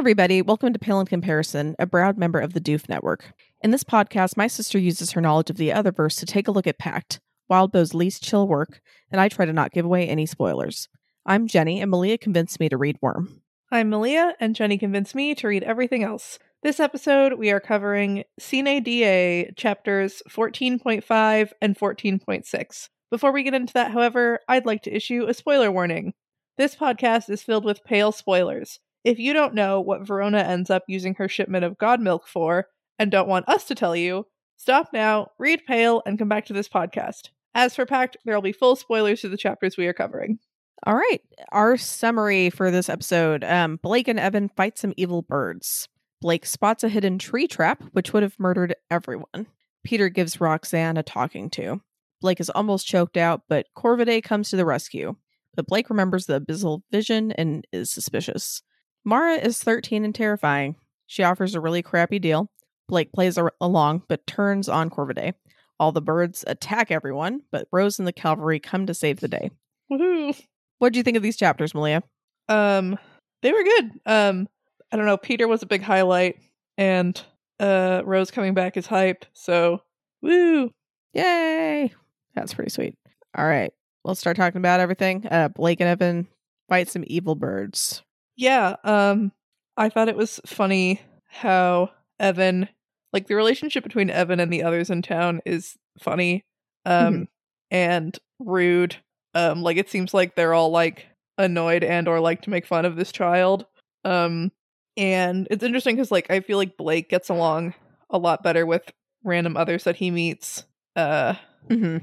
Everybody. Welcome to Pale in Comparison, a proud member of the Doof Network. In this podcast, my sister uses her knowledge of the Otherverse to take a look at Pact, Wildbow's least chill work, and I try to not give away any spoilers. I'm Jenny, and Malia convinced me to read Worm. I'm Malia, and Jenny convinced me to read everything else. This episode, we are covering Sine Die chapters 14.5 and 14.6. Before we get into that, however, I'd like to issue a spoiler warning. This podcast is filled with pale spoilers. If you don't know what Verona ends up using her shipment of god milk for, and don't want us to tell you, stop now, read Pale, and come back to this podcast. As for Pact, there will be full spoilers to the chapters we are covering. All right. Our summary for this episode um, Blake and Evan fight some evil birds. Blake spots a hidden tree trap, which would have murdered everyone. Peter gives Roxanne a talking to. Blake is almost choked out, but Corvidae comes to the rescue. But Blake remembers the abyssal vision and is suspicious. Mara is 13 and terrifying. She offers a really crappy deal. Blake plays ar- along, but turns on Corvidae. All the birds attack everyone, but Rose and the cavalry come to save the day. Woohoo! What do you think of these chapters, Malia? Um, they were good. Um, I don't know. Peter was a big highlight, and uh, Rose coming back is hype. So, woo! Yay! That's pretty sweet. All right, we'll start talking about everything. Uh, Blake and Evan fight some evil birds. Yeah. Um, I thought it was funny how Evan, like the relationship between Evan and the others in town, is funny, um, Mhm. and rude. Um, like it seems like they're all like annoyed and or like to make fun of this child. Um, and it's interesting because like I feel like Blake gets along a lot better with random others that he meets. Uh, Mm-hmm.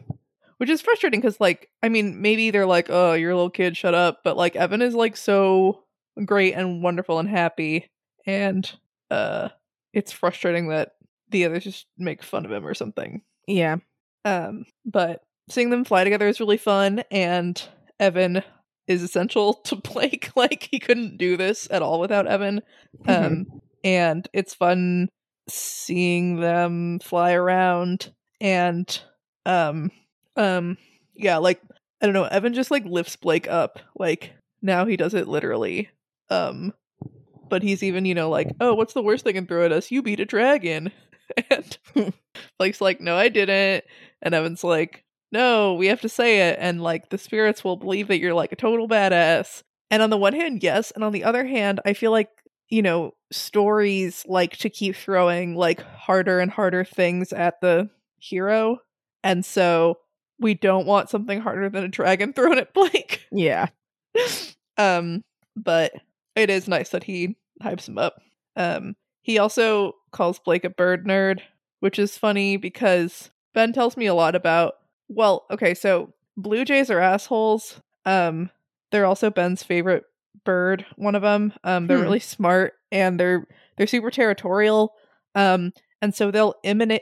which is frustrating because like i mean maybe they're like oh you're a little kid shut up but like evan is like so great and wonderful and happy and uh it's frustrating that the others just make fun of him or something Yeah. um but seeing them fly together is really fun and evan is essential to blake like he couldn't do this at all without evan Mhm. um and it's fun seeing them fly around and um um yeah like i don't know evan just like lifts blake up like now he does it literally um but he's even you know like oh what's the worst they can throw at us? You beat a dragon. And blake's like no i didn't. And evan's like no we have to say it. And like the spirits will believe that you're like a total badass. And on the one hand yes and on the other hand i feel like you know stories like to keep throwing like harder and harder things at the hero. And so we don't want something harder than a dragon thrown at blake. Yeah. um but it is nice that he hypes him up. Um he also calls blake a bird nerd which is funny because ben tells me a lot about well okay so blue jays are assholes. Um they're also ben's favorite bird one of them um they're Hmm. really smart and they're they're super territorial. Um and so they'll imitate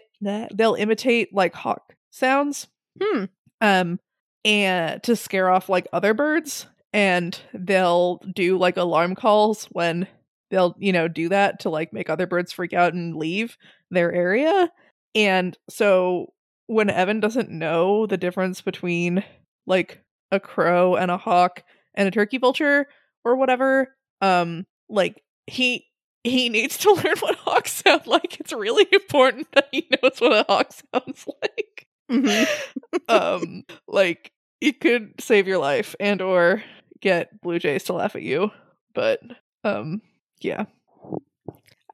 they'll imitate like hawk sounds. Hmm. um and to scare off like other birds and they'll do like alarm calls when they'll you know do that to like make other birds freak out and leave their area. And so when evan doesn't know the difference between like a crow and a hawk and a turkey vulture or whatever um like he he needs to learn what hawks sound like. It's really important that he knows what a hawk sounds like. Mhm. um like it could save your life and or get blue jays to laugh at you but um yeah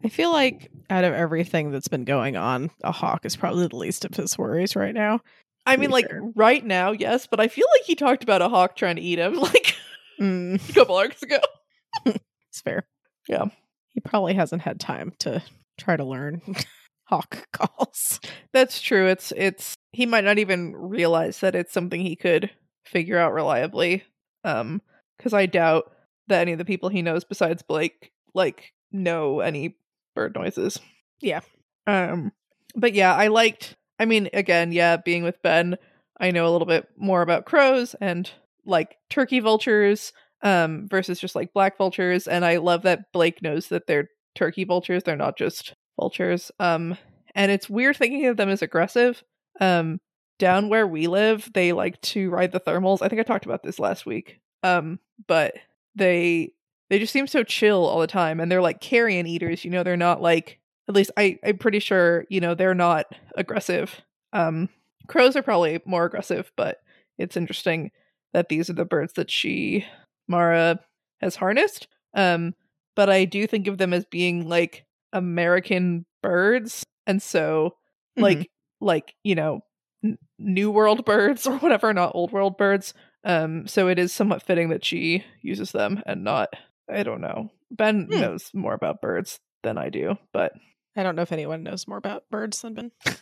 I feel like out of everything that's been going on, a hawk is probably the least of his worries right now. i mean like fair. right now yes but i feel like he talked about a hawk trying to eat him like Mm, a couple arcs ago it's fair. Yeah. He probably hasn't had time to try to learn hawk calls. that's true it's it's he might not even realize that it's something he could figure out reliably um because i doubt that any of the people he knows besides blake like know any bird noises Yeah. um but yeah i liked i mean again yeah being with ben i know a little bit more about crows and like turkey vultures um versus just like black vultures and i love that blake knows that they're turkey vultures they're not just vultures um and it's weird thinking of them as aggressive um down where we live they like to ride the thermals i think i talked about this last week um but they they just seem so chill all the time and they're like carrion eaters, you know, they're not like at least I I'm pretty sure, you know, they're not aggressive. Um crows are probably more aggressive, but it's interesting that these are the birds that she Mara has harnessed. Um but I do think of them as being like American birds and so Mhm. like like, you know, n- new world birds or whatever, not old world birds. Um so it is somewhat fitting that she uses them and not I don't know. Ben Hmm. knows more about birds than I do, but I don't know if anyone knows more about birds than Ben.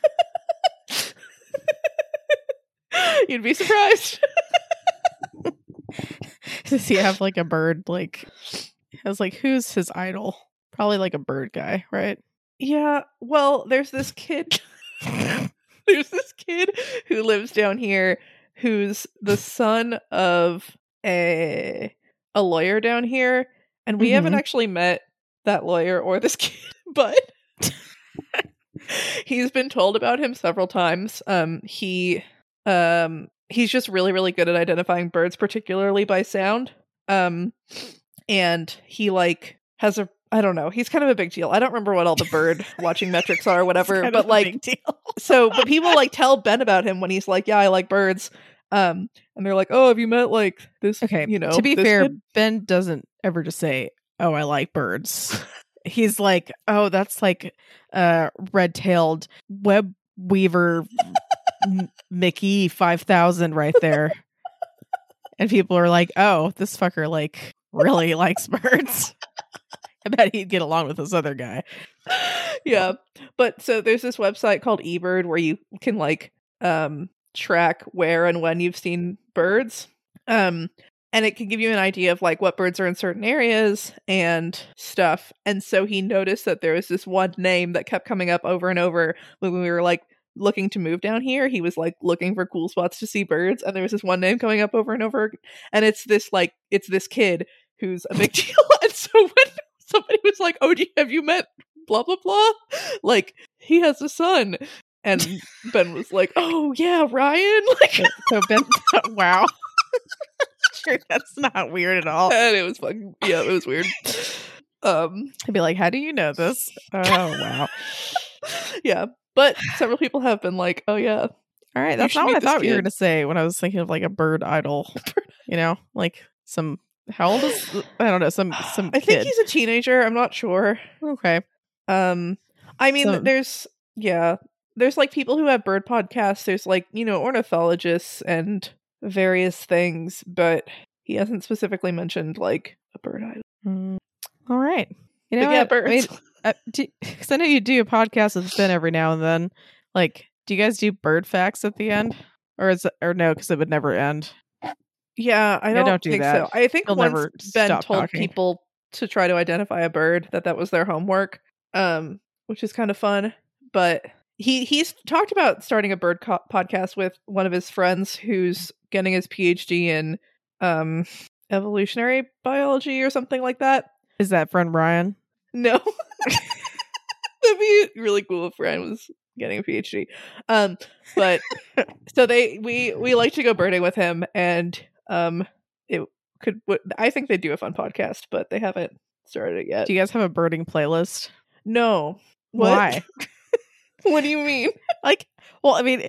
you'd be surprised. Does he have like a bird? Like, has like who's his idol? Probably like a bird guy, right? Yeah, well, there's this kid. there's this kid who lives down here who's the son of a a lawyer down here, and we haven't Mhm. actually met that lawyer or this kid, but he's been told about him several times. Um he um he's just really really good at identifying birds particularly by sound. Um and he like has a I don't know. He's kind of a big deal. I don't remember what all the bird watching metrics are or whatever, but like so but people like tell Ben about him when he's like, "Yeah, I like birds." Um and they're like, "Oh, have you met like this Okay, you know, to be fair, kid?" Ben doesn't ever just say, "Oh, I like birds." He's like, "Oh, that's like uh red-tailed web weaver M- Mickey 5000 right there." and people are like, "Oh, this fucker like really likes birds." I bet he'd get along with this other guy. yeah. But so there's this website called eBird where you can like um track where and when you've seen birds. Um and it can give you an idea of like what birds are in certain areas and stuff. And so he noticed that there was this one name that kept coming up over and over when we were like looking to move down here. He was like looking for cool spots to see birds and there was this one name coming up over and over and it's this like it's this kid who's a big deal. And so when somebody was like, "Oh, do you, have you met blah blah blah?" Like he has a son, and Ben was like, "Oh yeah, Ryan." Like, So, Ben, wow. sure, that's not weird at all. and it was fucking yeah, it was weird. Um, I'd be like, "How do you know this?" Oh wow. yeah, but several people have been like, "Oh yeah, All right, that's not what I thought you were going to say when I was thinking of like a bird idol. you know, like some. How old is? I don't know. Some some. I think kid. he's a teenager. I'm not sure." okay. Um, I mean, So- there's yeah, there's like people who have bird podcasts. There's like you know ornithologists and various things, but he hasn't specifically mentioned like a bird idol. Mm, all right. You know, yeah, what? I mean, birds. uh, do, I know you do a podcast with Ben every now and then. Like, do you guys do bird facts at the end, or is it, or no? Because it would never end. yeah, I don't, don't do think that. so. I think He'll once never Ben told talking. people to try to identify a bird that that was their homework, um, which is kind of fun. But he he's talked about starting a bird co- podcast with one of his friends who's getting his PhD in um evolutionary biology or something like that. Is that friend Ryan? No. That'd be really cool if Ryan was getting a PhD. Um, but so they we we like to go birding with him, and um, it could. w- I think they do a fun podcast, but they haven't started it yet. Do you guys have a birding playlist? no. What? Why? what do you mean? like well i mean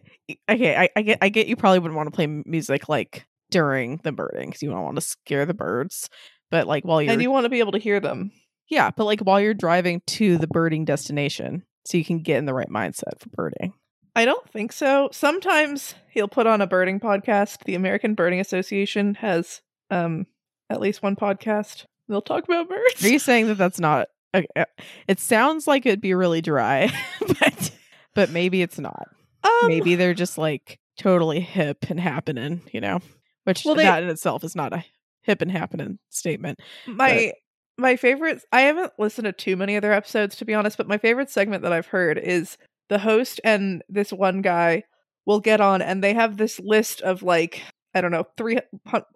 okay I, I get i get you probably wouldn't want to play music like during the birding because you don't want to scare the birds but like while you're And you want to be able to hear them. yeah but like while you're driving to the birding destination so you can get in the right mindset for birding I don't think so. Sometimes he'll put on a birding podcast. The American Birding Association has um at least one podcast. They'll talk about birds. are you saying that that's not okay, uh, it sounds like it'd be really dry but but maybe it's not. Um, maybe they're just like totally hip and happening you know which Well, they- that in itself is not a hip and happening statement my my favorite i haven't listened to too many other episodes to be honest but my favorite segment that i've heard is the host and this one guy will get on and they have this list of like i don't know three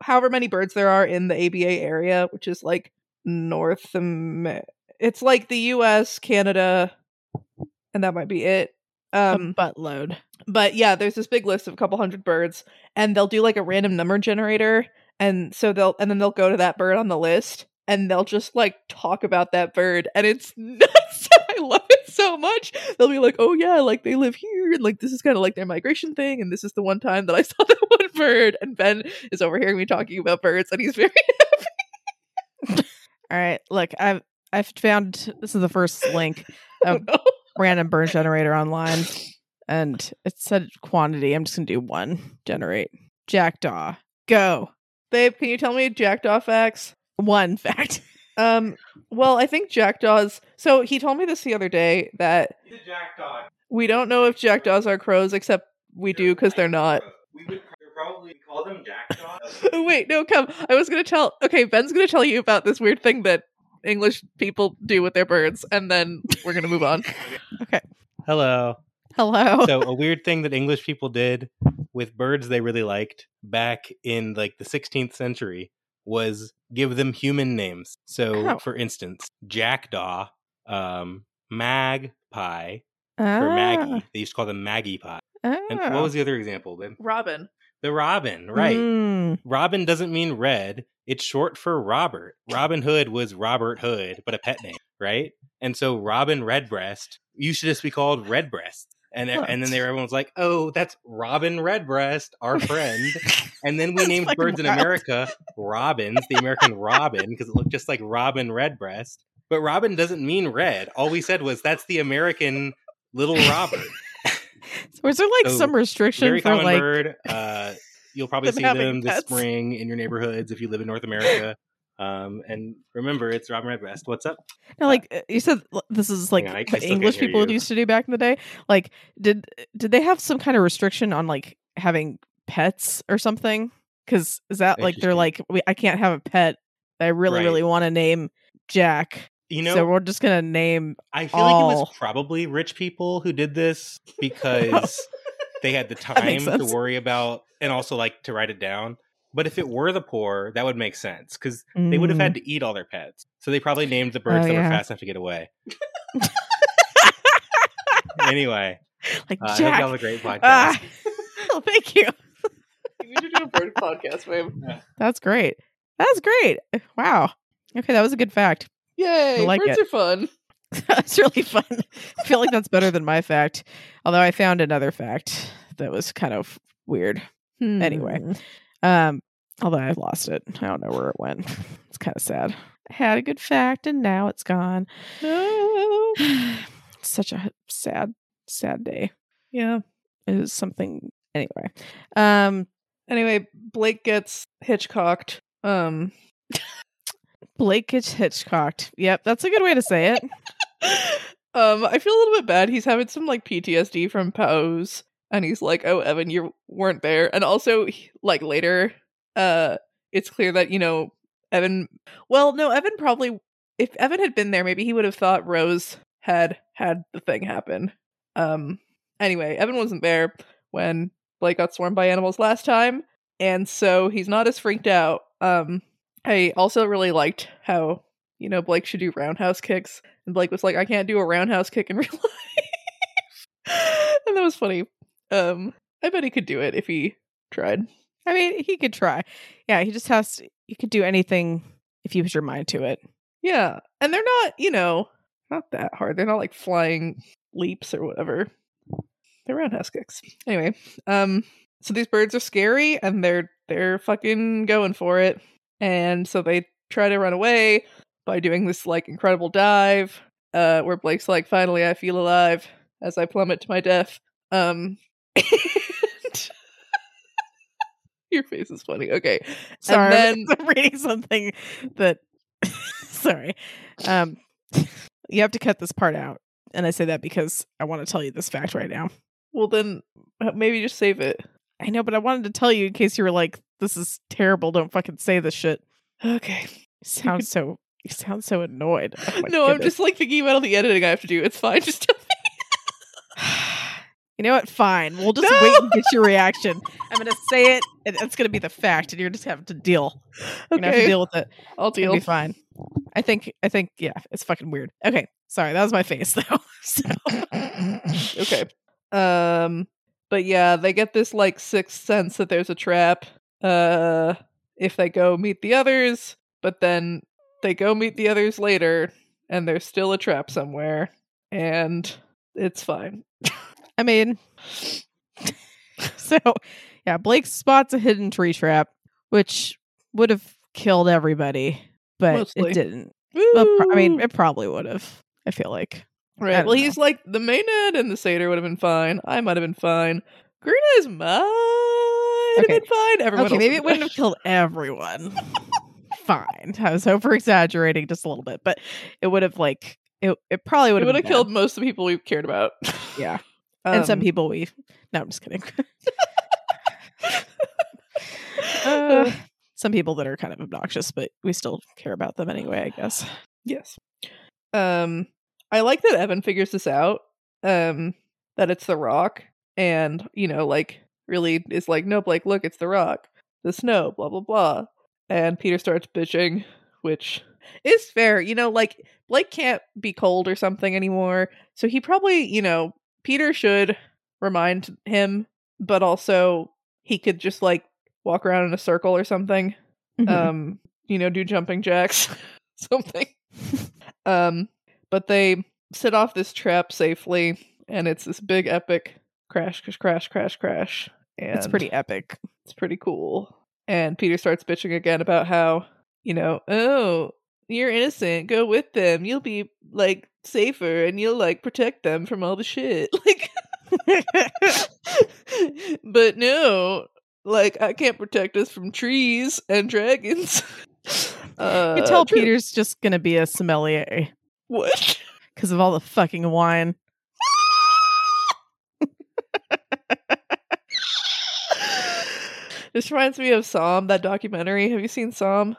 however many birds there are in the aba area which is like north Am- it's like the us canada and that might be it um a buttload but yeah, there's this big list of a couple hundred birds, and they'll do like a random number generator, and so they'll and then they'll go to that bird on the list, and they'll just like talk about that bird and it's nuts. I love it so much. They'll be like, "Oh yeah, like they live here and like this is kind of like their migration thing and this is the one time that I saw that one bird." And Ben is overhearing me talking about birds and he's very All right, look, I've I've found this is the first link Oh, no. Random burn generator online, and it said quantity. I'm just gonna do one generate jackdaw. Go Babe, can you tell me jackdaw facts? one fact. Um, well, I think jackdaws. So he told me this the other day that He's a jackdaw. we don't know if jackdaws are crows, except we do because they're not. We would probably call them jackdaws. Wait, no, come. I was gonna tell. Okay, Ben's gonna tell you about this weird thing that English people do with their birds, and then we're gonna move on. Okay. Hello. Hello. So a weird thing that English people did with birds they really liked back in like the 16th century was give them human names. So Oh. for instance, jackdaw, um, magpie Ah, for Maggie. They used to call them Maggie pie. And ah. what was the other example? The, Robin. The robin, right? Mm. Robin doesn't mean red. It's short for Robert. Robin Hood was Robert Hood, but a pet name, right? And so Robin Redbreast, you should just be called Redbreast. And and then they, were, everyone was like, "Oh, that's Robin Redbreast, our friend." And then we named birds in. America robins, the American robin, because it looked just like Robin Redbreast. But robin doesn't mean red. All we said was that's the American little Robert. So was there like So, some restriction Very for common like bird. Uh, you'll probably see them this pets? spring in your neighborhoods if you live in North America. Um, and remember, it's Robin Redbreast. What's up? no, like uh, you said this is like on, I- I what English people you. used to do back in the day. Like did did they have some kind of restriction on like having pets or something? Cuz is that like they're like we, I can't have a pet I really Right. really want to name Jack. You know, so we're just going to name I feel like it was probably rich people who did this because they had the time to worry about and also like to write it down. But if it were the poor, that would make sense because they would have had to eat all their pets. So they probably named the birds Oh, that yeah. were fast enough to get away. anyway, Mm, like uh, I hope Jack. y'all have a great podcast. Ah. oh, thank you. You need to do a bird podcast, babe. That's great. That's great. Wow. Okay, that was a good fact. Yay! I like birds it. are fun. that's really fun. I feel like that's better than my fact. Although I found another fact that was kind of weird. Anyway. Hmm. Um, although I've lost it. I don't know where it went. It's kind of sad. I had a good fact and now it's gone. No. it's such a sad, sad day. Yeah. It was something anyway. Um Anyway, Blake gets hitchcocked. Um. Blake gets hitchcocked. Yep, that's a good way to say it. um, I feel a little bit bad. He's having some like PTSD from Pose, and he's like, "Oh, Evan, you weren't there." And also, like later, uh, it's clear that you know Evan. Well, no, Evan probably. If Evan had been there, maybe he would have thought Rose had had the thing happen. Um. Anyway, Evan wasn't there when Blake got swarmed by animals last time, and so he's not as freaked out. Um. I also really liked how you know Blake should do roundhouse kicks and Blake was like, I can't do a roundhouse kick in real life. and that was funny. Um, I bet he could do it if he tried. I mean, he could try. Yeah, he just has to, you could do anything if you put your mind to it. Yeah. And they're not, you know, not that hard. They're not like flying leaps or whatever. They're roundhouse kicks. Anyway, um, so these birds are scary and they're they're fucking going for it. And so they try to run away by doing this like incredible dive, uh, where Blake's like, finally I feel alive as I plummet to my death. Um Your face is funny. Okay. Sorry, then- I'm reading something that. sorry, um, you have to cut this part out, and I say that because I want to tell you this fact right now. Well then uh, maybe just save it. I know, but I wanted to tell you in case you were like, "This is terrible. Don't fucking say this shit." Okay. Sounds so. You sound so annoyed. Oh no, I'm just like thinking about all the editing I have to do. It's fine. Just tell me. You know what? Fine. We'll just No! wait and get your reaction. I'm gonna say it, and it's gonna be the fact, and you're just have to deal. You're have to Okay, deal with it. I'll It'll deal. be fine. I think. I think. Yeah, it's fucking weird. Okay, sorry. That was my face though. So, okay. Um, but yeah, they get this like sixth sense that there's a trap. Uh, if they go meet the others, but then they go meet the others later, and there's still a trap somewhere, and it's fine. I mean, so yeah, Blake spots a hidden tree trap, which would have killed everybody, but Mostly. it didn't. Well, pro- I mean, it probably would have. I feel like. Right. Well, know. he's like the Maynard and the Satyr would have been fine. I might have been fine. Green Eyes might have Okay. been fine. Everyone okay, maybe it wouldn't have killed everyone. Fine, I was over exaggerating just a little bit, but it would have like it. It probably would It would have have killed most of the people we cared about. Yeah, and some Um, people we. No, I'm just kidding. Uh, some people that are kind of obnoxious, but we still care about them anyway. I guess. Yes. Um I like that Evan figures this out. Um that it's the rock and, you know, like really is like, no, Blake, look, it's the rock. The snow, blah blah blah. And Peter starts bitching, which is fair. You know, like Blake can't be cold or something anymore. So he probably, you know, Peter should remind him, but also he could just like walk around in a circle or something Mhm. um you know do jumping jacks something um but they set off this trap safely and it's this big epic crash crash crash crash crash and it's pretty epic. it's pretty cool and peter starts bitching again about how you know oh you're innocent go with them you'll be like safer and you'll like protect them from all the shit like but no, like I can't protect us from trees and dragons. Uh, you tell true. Peter's just gonna be a sommelier what? because of all the fucking wine. this reminds me of Somm, that documentary. Have you seen Somm?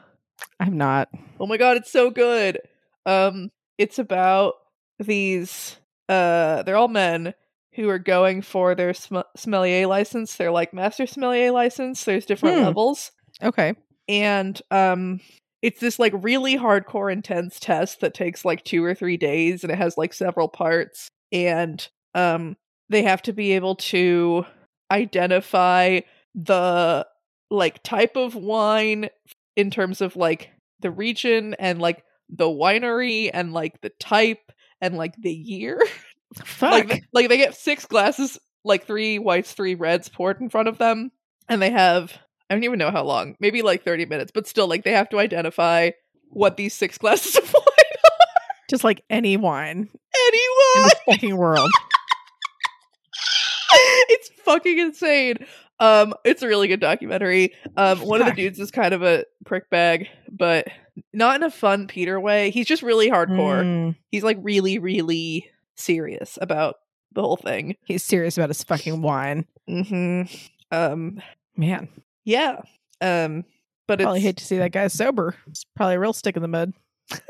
I'm not. Oh my god, it's so good. Um, it's about these. Uh, they're all men who are going for their sm- sommelier license. They're like master sommelier license. There's different Hmm. levels. Okay. and um it's this like really hardcore intense test that takes like 2 or 3 days and it has like several parts and um they have to be able to identify the like type of wine in terms of like the region and like the winery and like the type and like the year Fuck. like like they get six glasses like three whites three reds poured in front of them and they have i don't even know how long maybe like 30 minutes but still like they have to identify what these six glasses of wine are. just like any wine. In anyone. the fucking world. it's fucking insane. Um it's a really good documentary. Um one of the dudes is kind of a prick bag but not in a fun peter way. He's just really hardcore. Mm, he's like really really serious about the whole thing. He's serious about his fucking wine. hmm um Man, Yeah. Um but probably hate to see that guy sober. It's probably a real stick in the mud.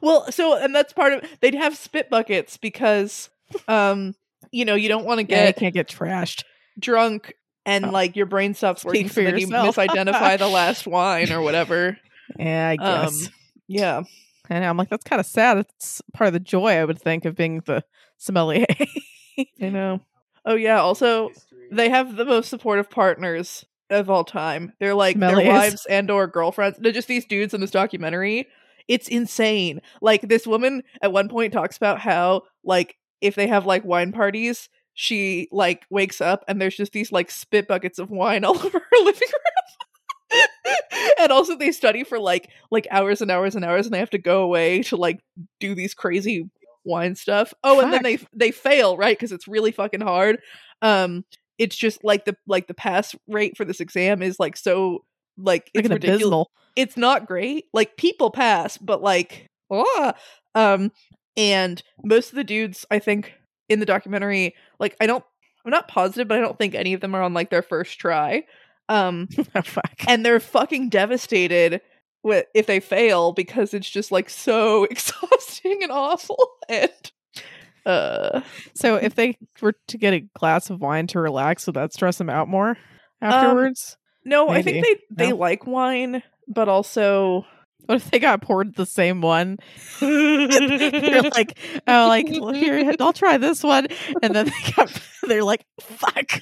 well, so and that's part of they'd have spit buckets because um you know, you don't want to Yeah, you get can't get trashed. drunk and Oh. like your brain stops working Speak so for then you yourself. misidentify the last wine or whatever. Yeah, I guess. Um yeah. Know. I'm like, that's kind of sad. It's part of the joy, I would think, of being the sommelier. I know. Oh yeah, also they have the most supportive partners of all time. They're like their wives and or girlfriends. They're just these dudes in this documentary. It's insane. Like this woman at one point talks about how like if they have like wine parties, she like wakes up and there's just these like spit buckets of wine all over her living room. and also they study for like like hours and hours and hours and they have to go away to like do these crazy wine stuff. Oh, and then they they fail, right? Cuz it's really fucking hard. Um it's just like the like the pass rate for this exam is like so like it's Fucking ridiculous abysmal. it's not great. Like people pass, but like ah, um and most of the dudes I think in the documentary like I don't I'm not positive, but I don't think any of them are on like their first try. Um oh, fuck. and they're fucking devastated with if they fail because it's just like so exhausting and awful and uh So if they were to get a glass of wine to relax, would that stress them out more afterwards? no, I think they they No? like wine, but also what if they got poured the same one? they're like, oh, like well, here, I'll try this one, and then they got, they're like, fuck,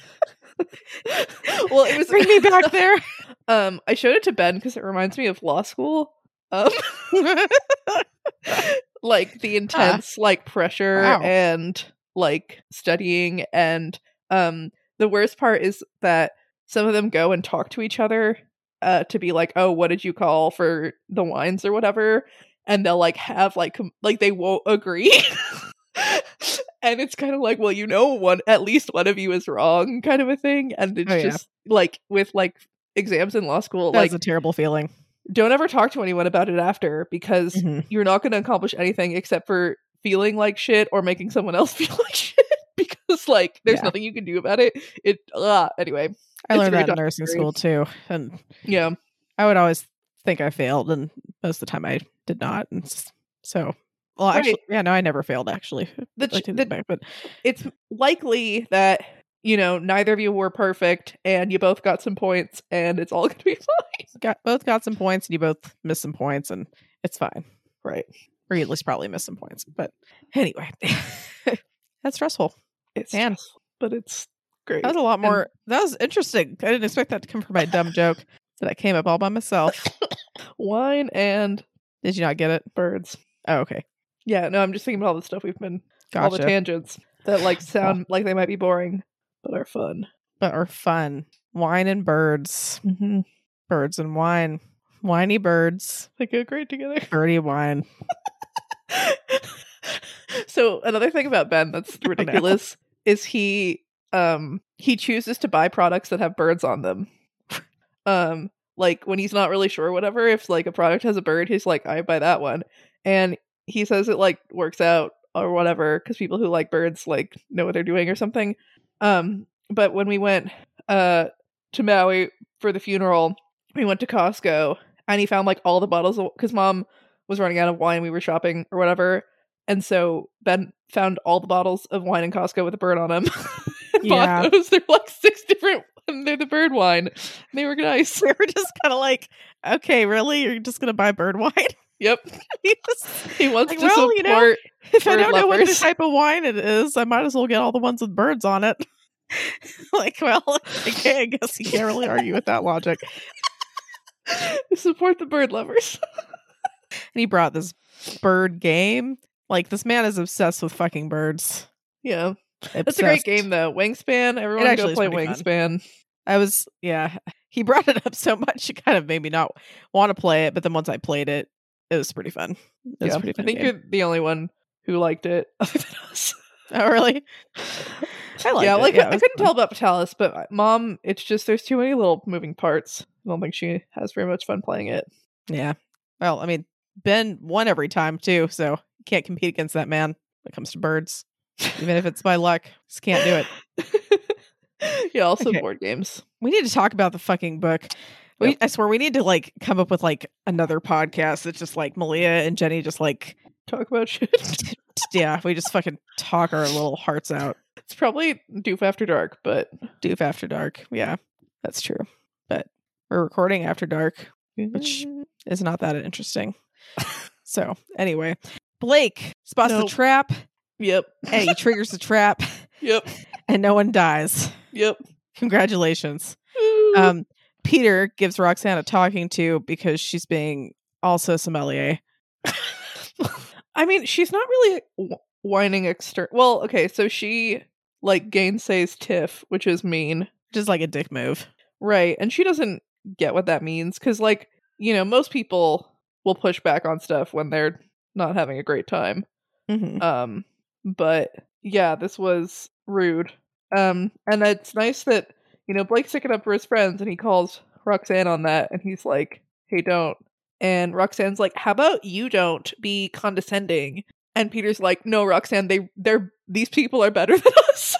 well, it was bring me back there. Um, I showed it to Ben because it reminds me of law school. Um, like the intense like pressure Wow. and like studying and um the worst part is that some of them go and talk to each other uh to be like oh what did you call for the wines or whatever and they'll like have like com- like they won't agree and it's kind of like well you know one at least one of you is wrong kind of a thing and it's Oh, yeah. just like with like exams in law school That's like a terrible feeling. Don't ever talk to anyone about it after because Mhm. you're not going to accomplish anything except for feeling like shit or making someone else feel like shit because like there's Yeah. nothing you can do about it it uh, anyway I learned that in nursing school too, and yeah I would always think I failed, and most of the time I did not. And so, well, actually, yeah, no, I never failed. Actually, the, ch- the back, but it's likely that you know neither of you were perfect and you both got some points and it's all going to be fine got both got some points, and you both missed some points, and it's fine. right Or you at least probably missed some points. But anyway, that's stressful. it's Man. stressful, but it's great That was a lot And- more. that was interesting. I didn't expect that to come from my dumb joke. That came up all by myself. wine and Did you not get it? birds Oh, okay. yeah no i'm just thinking about all the stuff we've been all the tangents that like sound like they might be boring but are fun but are fun. Wine and birds. mm-hmm. Birds and wine. Whiny birds. they go great together Birdie wine. so another thing about Ben that's ridiculous is he um he chooses to buy products that have birds on them. Um like when he's not really sure whatever if like a product has a bird he's like I buy that one and he says it like works out or whatever cuz people who like birds like know what they're doing or something. Um but when we went uh to Maui for the funeral we went to Costco and he found like all the bottles cuz mom was running out of wine we were shopping or whatever and so Ben found all the bottles of wine in Costco with a bird on them. Yeah. bought those. They're like six different. And they're the bird wine. They were nice. We were just kind of like, okay, really? You're just going to buy bird wine? Yep. He wants Like, to well, support. you know, if I don't know what lovers. type of wine it is, I might as well get all the ones with birds on it. like, well, okay, I guess you can't really argue with that logic. support the bird lovers. And he brought this bird game. Like, this man is obsessed with fucking birds. yeah. That's a great game though. Wingspan. Everyone go play Wingspan. I was, yeah. He brought it up so much, it kind of made me not want to play it. But then once I played it, it was pretty fun. It was Yeah. a pretty I think game. you're the only one who liked it other than us. Oh, really? I liked yeah, it. like Yeah, it I couldn't fun. tell about Patalis, but uh, mom, it's just there's too many little moving parts. I don't think she has very much fun playing it. Yeah. Well, I mean, Ben won every time too, so you can't compete against that man when it comes to birds. Even if it's by luck, just can't do it. yeah, also Okay. board games. We need to talk about the fucking book. We, Yep. I swear, we need to like come up with like another podcast that's just like Malia and Jenny just like, Talk about shit. yeah, we just fucking talk our little hearts out. it's probably Doof After Dark, but Doof after dark. Yeah, that's true. But we're recording after dark, Which- is not that interesting. so anyway, Blake spots Nope. the trap Yep. and he triggers the trap Yep. and no one dies. Yep. Congratulations. Um, Peter gives Roxanne a talking to because she's being also sommelier. I mean, she's not really whining external. Well, okay, so she like gainsays Tiff, which is mean, Just like a dick move. right? And she doesn't get what that means because, like, you know, most people will push back on stuff when they're not having a great time. Mm-hmm. Um, but yeah, this was rude. Um, and it's nice that you know Blake's sticking up for his friends, and he calls Roxanne on that, and he's like, "Hey, don't." And Roxanne's like, "How about you don't be condescending?" And Peter's like, "No, Roxanne, they they're these people are better than us."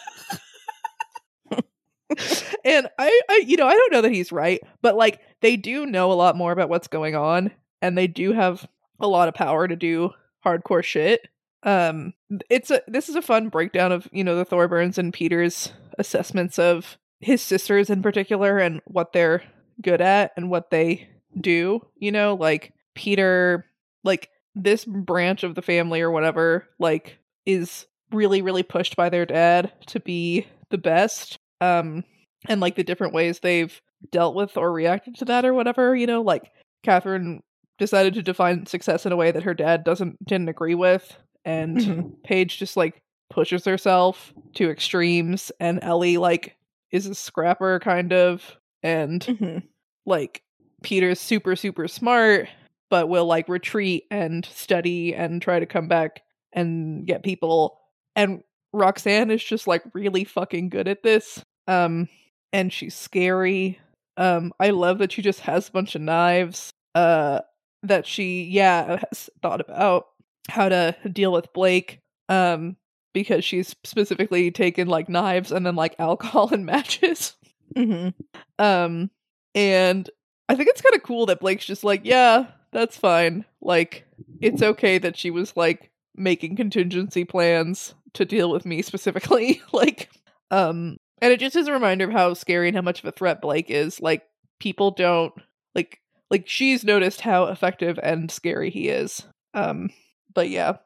and I, I, you know, I don't know that he's right, but like they do know a lot more about what's going on, and they do have a lot of power to do hardcore shit um it's a this is a fun breakdown of you know the thorburns and peter's assessments of his sisters in particular and what they're good at and what they do you know like peter like this branch of the family or whatever like is really really pushed by their dad to be the best um and like the different ways they've dealt with or reacted to that or whatever you know like catherine decided to define success in a way that her dad doesn't didn't agree with, and Mhm. Paige just like pushes herself to extremes, and Ellie like is a scrapper kind of, and Mhm. like Peter's super super smart, but will like retreat and study and try to come back and get people. And Roxanne is just like really fucking good at this. Um, and she's scary. Um, I love that she just has a bunch of knives. Uh, that she yeah has thought about how to deal with Blake. Um, because she's specifically taken like knives and then like alcohol and matches. Mhm. Um, and I think it's kind of cool that Blake's just like, yeah, that's fine. Like, it's okay that she was like making contingency plans to deal with me specifically. like, um, and it just is a reminder of how scary and how much of a threat Blake is. Like, people don't like like she's noticed how effective and scary he is. Um, but yeah,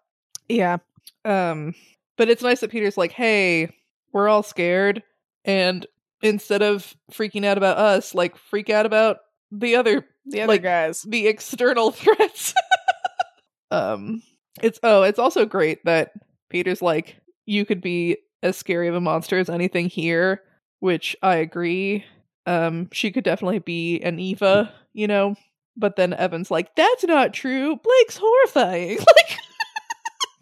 Yeah. um, but it's nice that Peter's like, hey, we're all scared. And instead of freaking out about us, like, freak out about the other, The other Like- guys. the external threats. um, it's, oh, it's also great that Peter's like, you could be as scary of a monster as anything here, which I agree. Um, she could definitely be an Eva, you know? But then Evan's like, that's not true. Blake's horrifying. Like,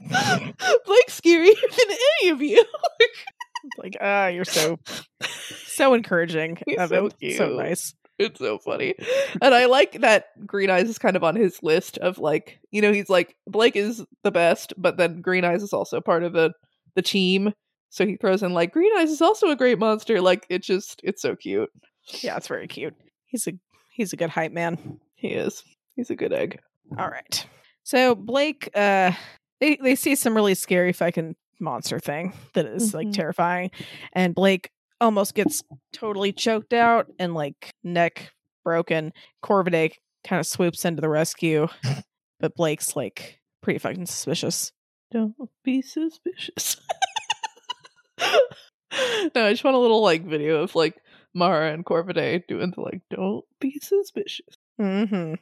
Blake's scarier than any of you. like, ah, you're so so encouraging. Evan. so so nice. It's so funny. And I like that Green Eyes is kind of on his list of like, you know, he's like Blake is the best, but then Green Eyes is also part of the the team. So he throws in like Green Eyes is also a great monster. Like it just it's so cute. Yeah, it's very cute. He's a he's a good hype man. He is. He's a good egg. All right. So Blake, uh, they they see some really scary fucking monster thing that is like Mhm. terrifying, and Blake almost gets totally choked out and like neck broken. Corvidae kind of swoops into the rescue, but Blake's like pretty fucking suspicious. Don't be suspicious. no, I just want a little like video of like Mara and Corvidae doing the like don't be suspicious. Mm-hmm.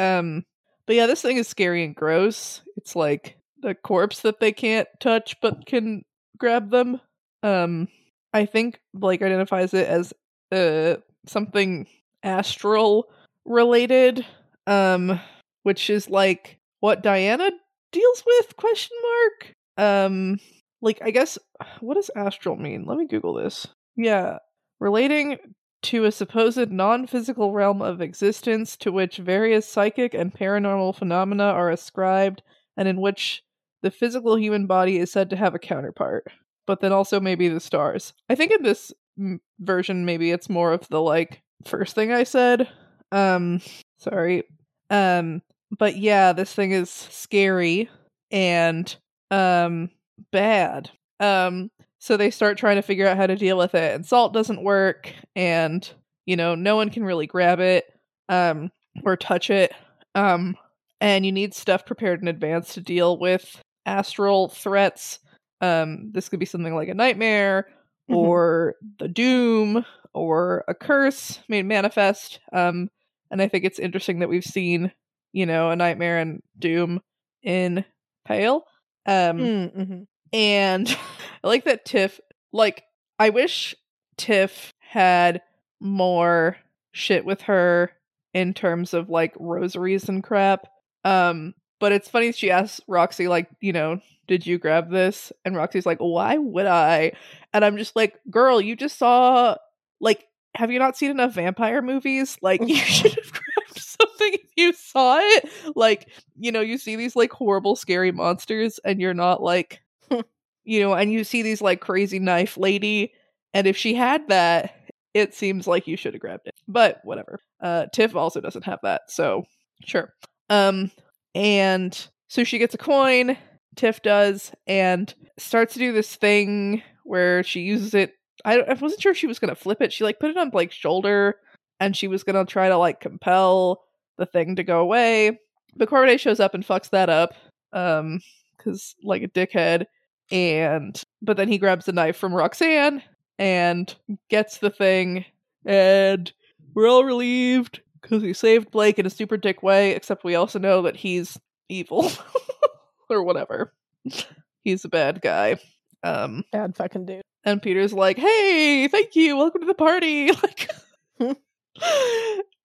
Um, but yeah, this thing is scary and gross. It's like the corpse that they can't touch but can grab them. Um, I think Blake identifies it as uh something astral related. Um, which is like what Diana deals with? Question mark. Um, like I guess what does astral mean? Let me Google this. Yeah, relating to a supposed non physical realm of existence to which various psychic and paranormal phenomena are ascribed, and in which the physical human body is said to have a counterpart. But then also maybe the stars. I think in this mm, version, maybe it's more of the like first thing I said. Um, sorry. Um, but yeah, this thing is scary and um bad. Um, so they start trying to figure out how to deal with it, and salt doesn't work, and you know, no one can really grab it um or touch it. Um and you need stuff prepared in advance to deal with astral threats. Um this could be something like a nightmare Mhm. or the doom or a curse made manifest. Um and I think it's interesting that we've seen, you know, a nightmare and doom in Pale. Um Mm-hmm. and I like that Tiff like I wish Tiff had more shit with her in terms of like rosaries and crap. Um but it's funny she asks Roxy like, you know, did you grab this? And Roxy's like, "Why would I?" And I'm just like, "Girl, you just saw like have you not seen enough vampire movies? Like you should have grabbed something if you saw it. Like, you know, you see these like horrible scary monsters and you're not like you know, and you see these like crazy knife lady, and if she had that, it seems like you should have grabbed it. But whatever. Uh Tiff also doesn't have that, so sure. Um and so she gets a coin, Tiff does, and starts to do this thing where she uses it. I, I wasn't sure if she was gonna flip it. She like put it on Blake's shoulder, and she was gonna try to like compel the thing to go away. But Corvidae shows up and fucks that up. Um, because like a dickhead and but then he grabs the knife from Roxanne and gets the thing and we're all relieved because he saved Blake in a super dick way, except we also know that he's evil or whatever. He's a bad guy. Um, Bad fucking dude. and Peter's like, "Hey, thank you, welcome to the party." Like,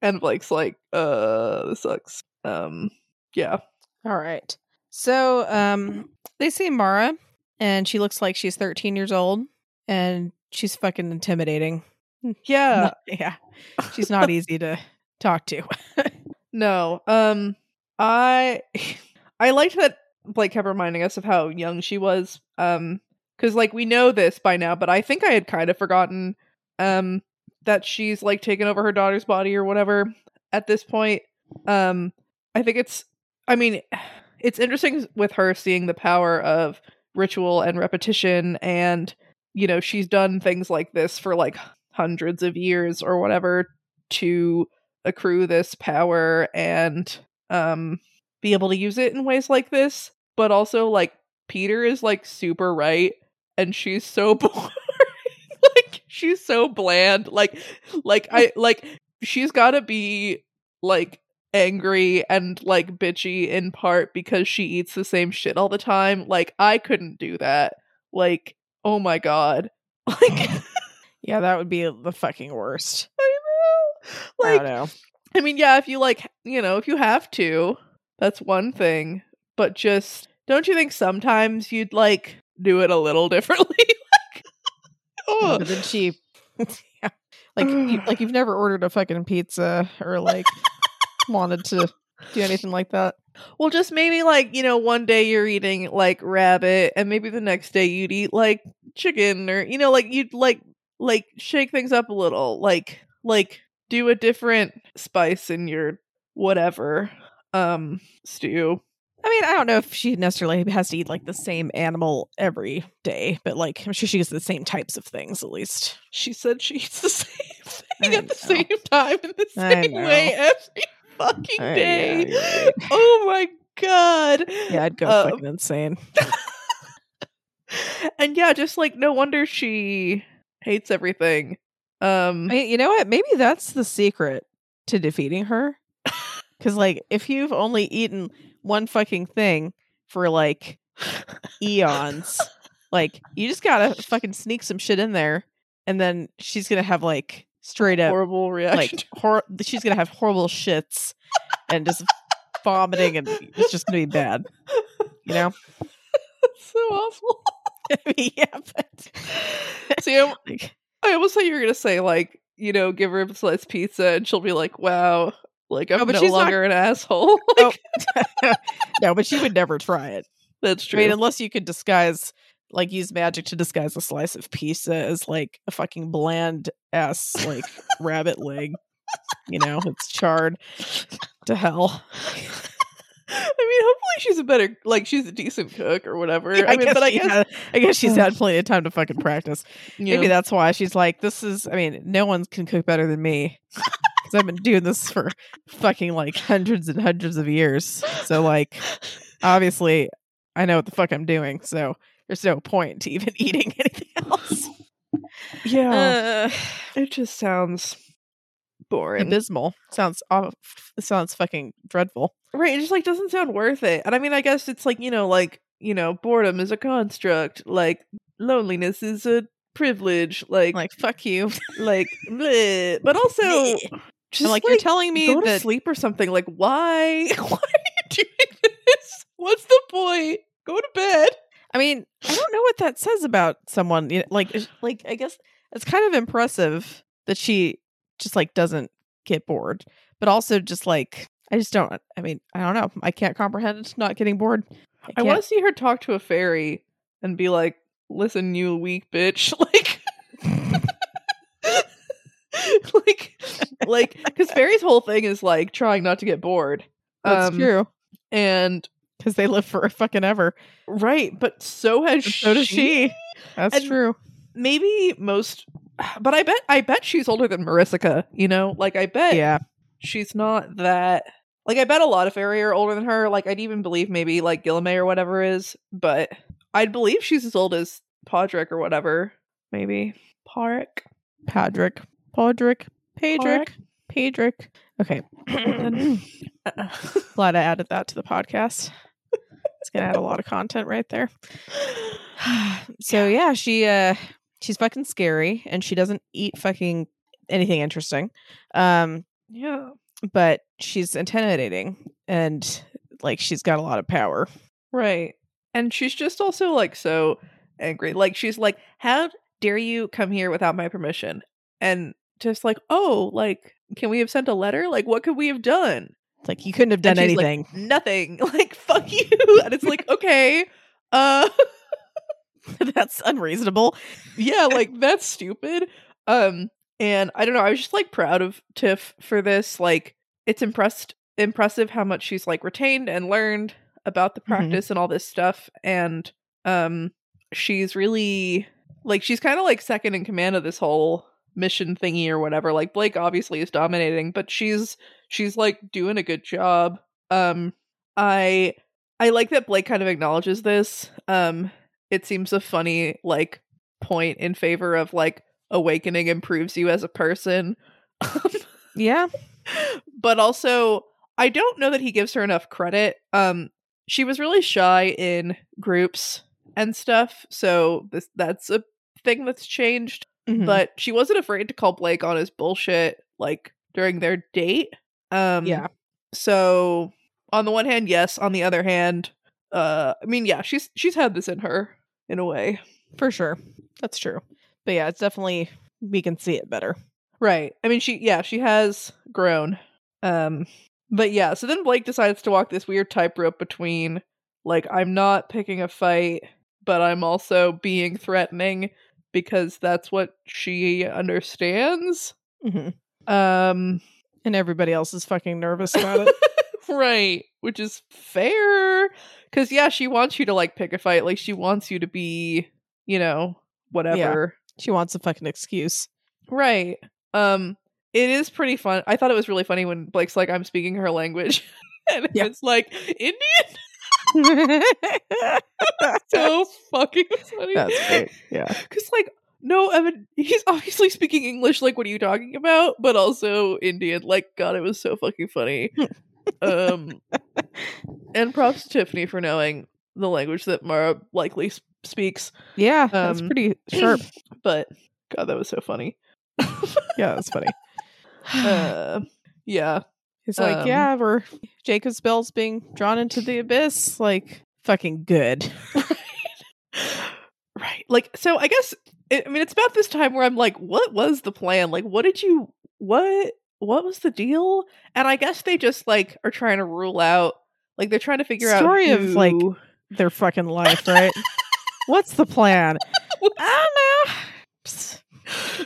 and Blake's like, "Uh, this sucks." Um, yeah, All right. So, um, they see Mara, and she looks like she's 13 years old, and she's fucking intimidating. yeah. Not- yeah. She's not easy to talk to. No. Um I I liked that Blake kept reminding us of how young she was. Um cuz like we know this by now, but I think I had kind of forgotten um that she's like taken over her daughter's body or whatever at this point. Um I think it's I mean it's interesting with her seeing the power of ritual and repetition and you know, she's done things like this for like hundreds of years or whatever to accrue this power and um be able to use it in ways like this but also like peter is like super right and she's so boring like she's so bland like like i like she's got to be like angry and like bitchy in part because she eats the same shit all the time like i couldn't do that like oh my god like yeah, that would be the fucking worst. I I Like, don't know. I mean, yeah, if you like, you know, if you have to, that's one thing. But just don't you think sometimes you'd like do it a little differently? like, oh, then she, yeah, like you, like you've never ordered a fucking pizza or like wanted to do anything like that. well, just maybe like you know, one day you're eating like rabbit, and maybe the next day you'd eat like chicken, or you know, like you'd like like shake things up a little, like like do a different spice in your whatever um stew. I mean, I don't know if she necessarily has to eat like the same animal every day, but like I'm sure she gets the same types of things at least. She said she eats the same thing I at the same time in the same way every fucking day. yeah, you're right. Oh my god. Yeah, I'd go Um, fucking insane. and yeah, just like no wonder she hates everything. Um I mean, you know what? Maybe that's the secret to defeating her. Because like, if you've only eaten one fucking thing for like eons, like you just gotta fucking sneak some shit in there, and then she's gonna have like straight up horrible reaction. like hor- she's gonna have horrible shits and just vomiting, and it's just gonna be bad. You know? so awful. I mean, yeah, but See, I, like, I almost thought you were gonna say like, you know, give her a slice pizza and she'll be like, Wow, like I'm Oh, no she's not- longer an asshole. Oh. Like, no, but she would never try it. that's true. I mean, unless you could disguise, like, use magic to disguise a slice of pizza as like a fucking bland ass like rabbit leg. You know, it's charred to hell. I mean, hopefully she's a better, like she's a decent cook or whatever. I, mean, but I guess had- I guess she's had plenty of time to fucking practice. you Maybe that's why she's like, this is. I mean, no one can cook better than me because I've been doing this for fucking like hundreds and hundreds of years. So like, obviously, I know what the fuck I'm doing. So there's no point to even eating anything else. yeah, Uh, it just sounds boring. abysmal sounds off. Sounds fucking dreadful. right? It just like doesn't sound worth it. And I mean, I guess it's like you know, like you know, boredom is a construct. Like loneliness is a privilege. Like Like fuck you. like, bleh. but also just And like, you're telling me go to sleep or something. Like why? why are you doing this? What's the point? Go to bed. I mean, I don't know what that says about someone. You know, like, like I guess it's kind of impressive that she just like doesn't get bored, but also just like I just don't. I mean, I don't know. I can't comprehend not getting bored. I want to see her talk to a fairy and be like, "Listen, you weak bitch!" Like, like, like, because fairy's whole thing is like trying not to get bored. That's Um, true and because they live for a fucking ever. right, but so has so does she. That's And- true. Maybe most, but I bet, I bet she's older than Marissa. You know, like I bet Yeah. she's not that. Like I bet a lot of fairy are older than her. Like I'd even believe maybe like Gilame or whatever is, but I'd believe she's as old as Podrick or whatever. Maybe Parik. Padrick. Podrick. Padrick. Padrick. Okay. Glad I added that to the podcast. It's gonna add a lot of content right there. so yeah, she uh she's fucking scary and she doesn't eat fucking anything interesting. Um yeah. but she's intimidating and like she's got a lot of power. Right. And she's just also like so angry. Like she's like, How dare you come here without my permission? And just like, oh, like, can we have sent a letter? Like, what could we have done? It's like you couldn't have done she's like, anything. Nothing. Like, fuck you. And it's like, okay. Uh That's unreasonable. yeah, like that's stupid. Um, and I don't know, I was just like proud of Tiff for this. Like, it's impressed impressive how much she's like retained and learned about the Mhm. practice and all this stuff. And um she's really like she's kind of like second in command of this whole mission thingy or whatever. Like Blake obviously is dominating, but she's she's like doing a good job. Um I I like that Blake kind of acknowledges this. Um it seems a funny like point in favor of like awakening improves you as a person. Yeah. but also I don't know that he gives her enough credit. Um she was really shy in groups and stuff, so this that's a thing that's changed, Mhm. but she wasn't afraid to call Blake on his bullshit like during their date. Um Yeah. So on the one hand, yes, on the other hand, uh I mean, yeah, she's she's had this in her in a way. for sure. That's true. But yeah, it's definitely we can see it better. Right. I mean she yeah, she has grown. Um but yeah, so then Blake decides to walk this weird tightrope between like I'm not picking a fight, but I'm also being threatening because that's what she understands. hmm Um And everybody else is fucking nervous about it. right, which is fair cuz yeah, she wants you to like pick a fight, like she wants you to be, you know, whatever. she wants a fucking excuse. Right. Um it is pretty fun. I thought it was really funny when Blake's like I'm speaking her language and Yeah. it's like Indian so fucking funny. That's great. Yeah. Cuz like no, Evan he's obviously speaking English like what are you talking about? But also Indian. Like god, it was so fucking funny. Um and props to Tiffany for knowing the language that Mara likely speaks. Yeah. That's Um, pretty sharp. But god, that was so funny. Yeah, that's funny. uh yeah. He's like, um, yeah, we're Jacob's bell's being drawn into the abyss. Like, fucking good. right like so i guess it, i mean it's about this time where i'm like what was the plan like what did you what what was the deal and i guess they just like are trying to rule out like they're trying to figure Story out story of, like, Their fucking life, right? What's the plan? I don't know. Psst.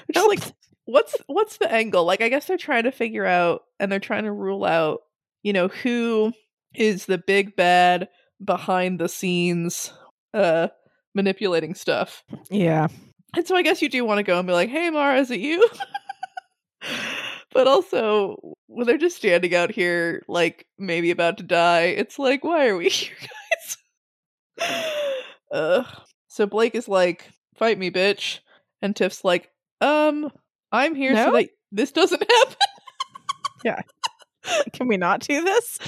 just like what's what's the angle like i guess they're trying to figure out and they're trying to rule out you know who is the big bad behind the scenes uh manipulating stuff Yeah. And so I guess you do want to go and be like, hey, Mara, is it you? but also, when they're just standing out here, like maybe about to die, it's like, why are we here, guys? uh, so Blake is like, fight me, bitch. And Tiff's like, um, I'm here so No? that this doesn't happen. Yeah, can we not do this?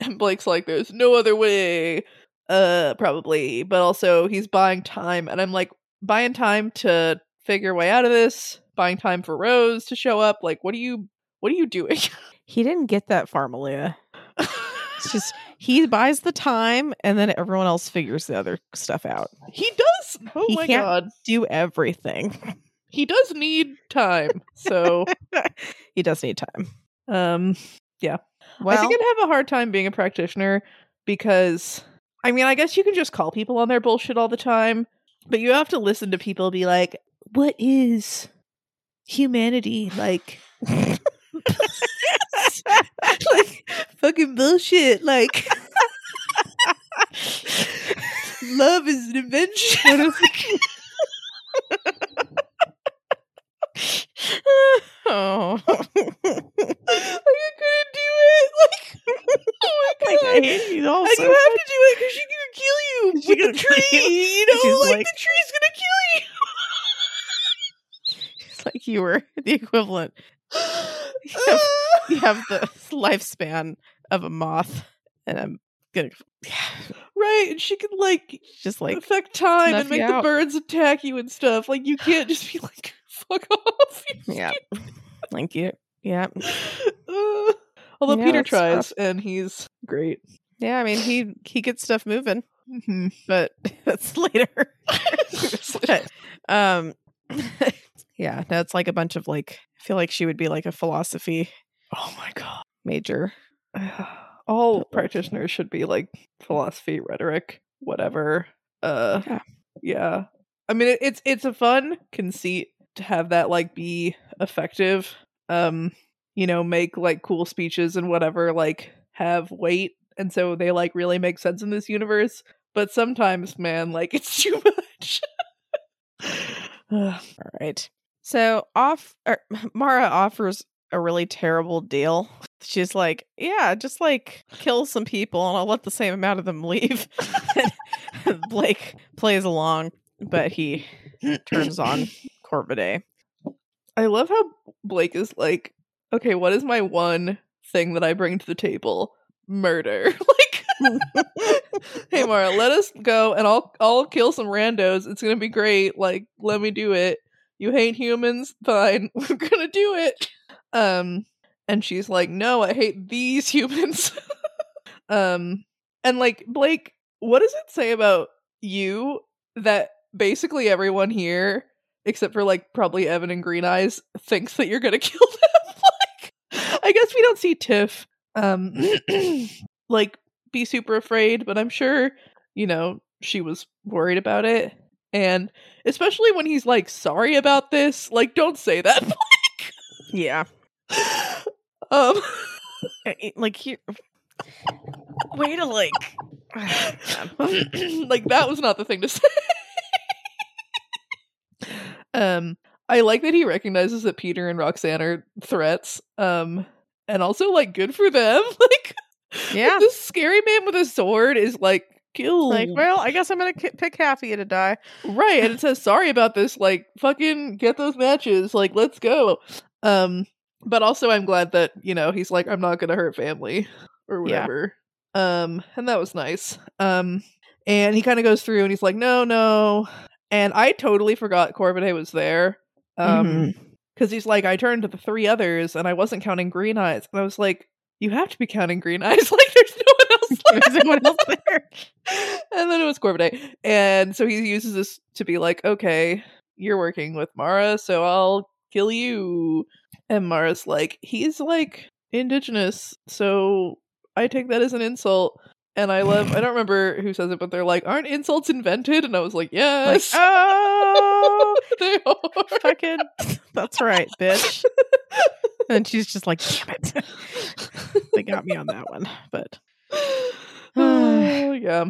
And Blake's like, there's no other way. Uh, probably. But also, he's buying time. And I'm like, buying time to figure a way out of this, buying time for Rose to show up. Like, what are you, what are you doing? He didn't get that far, Malia. It's just he buys the time and then everyone else figures the other stuff out. he does. Oh He my god. Do everything. He does need time. So, he does need time. um, yeah. Well, I think I'd have a hard time being a practitioner because, I mean, I guess you can just call people on their bullshit all the time, but you have to listen to people be like, what is humanity like? like, fucking bullshit. Like, love is an invention. Oh, like, I couldn't do it. Like, oh my like, god. I hate you all and you have to do it because she's gonna kill you She with the tree. you. You know, like, like- the tree's gonna kill It's like you were the equivalent. you. you have the lifespan of a moth, and I'm gonna right, and she can like just like affect time and make the out. birds attack you and stuff. Like you can't just be like, "Fuck off." yeah, thank you. Yeah, Uh, although Yeah, Peter tries, and he's great. yeah. I mean, he he gets stuff moving, hmm but that's later. um, yeah, that's like a bunch of like. I feel like she would be like a philosophy oh my god. major. All practitioners should be like philosophy, rhetoric, whatever. Uh Yeah. yeah. I mean it, it's it's a fun conceit to have that like be effective. Um, you know, make like cool speeches and whatever like have weight and so they like really make sense in this universe. But sometimes, man, like it's too much. All right. So off er, Mara offers a really terrible deal. She's like, "Yeah, just like kill some people and I'll let the same amount of them leave." Blake plays along, but he turns on Corvidae. I love how Blake is like, okay, what is my one thing that I bring to the table? Murder. like Hey Mara, let us go and I'll I'll kill some randos. It's gonna be great. Like, let me do it. You hate humans? Fine. We're gonna do it. Um and she's like, No, I hate these humans. um and like Blake, what does it say about you that basically everyone here except for like probably Evan and Green Eyes, thinks that you're gonna kill them. like, I guess we don't see Tiff, um, like be super afraid, but I'm sure you know she was worried about it, and especially when he's like sorry about this, like don't say that. Yeah. um, Like here Way to like like that was not the thing to say. um, I like that he recognizes that Peter and Roxanne are threats. Um, and also like good for them. like, Yeah. this scary man with a sword is like killed. Like, well, I guess I'm gonna ki- pick half of you to die. right, and it says sorry about this. Like, fucking get those matches. Like, let's go. Um, but also I'm glad that you know he's like I'm not gonna hurt family or Yeah. whatever. Um, and that was nice. Um, and he kind of goes through and he's like, no, no. And I totally forgot Corvidae was there. Um, Mhm. because he's like, I turned to the three others and I wasn't counting Green Eyes, and I was like, you have to be counting Green Eyes. like, there's no else. left." There's no else there. and then it was Corvidae. And so he uses this to be like, okay, you're working with Mara, so I'll kill you. And Mara's like, he's like indigenous, so I take that as an insult. And I love, I don't remember who says it, but they're like, aren't insults invented? And I was like, Like, yes. oh, they are. fucking, that's right, bitch. And she's just like, damn it. they got me on that one. But oh, yeah.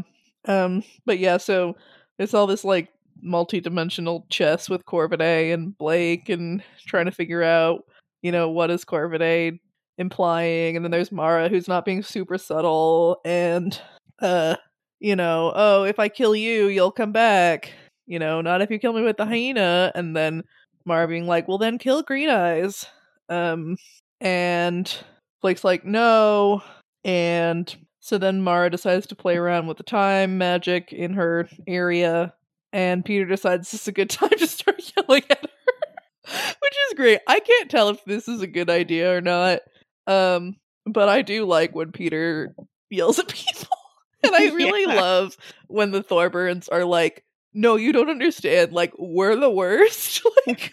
Um, but yeah, so it's all this like multi-dimensional chess with Corvidae and Blake and trying to figure out, you know, what is Corvidae implying, and then there's Mara who's not being super subtle and uh you know, oh, if I kill you, you'll come back. You know, not if you kill me with the hyena, and then Mara being like, well then kill Green Eyes. Um and Blake's like, no. And so then Mara decides to play around with the time magic in her area, and Peter decides this is a good time to start yelling at her, which is great. I can't tell if this is a good idea or not, um, but I do like when Peter yells at people, and I really Yeah. love when the Thorburns are like, "No, you don't understand. Like, we're the worst. like,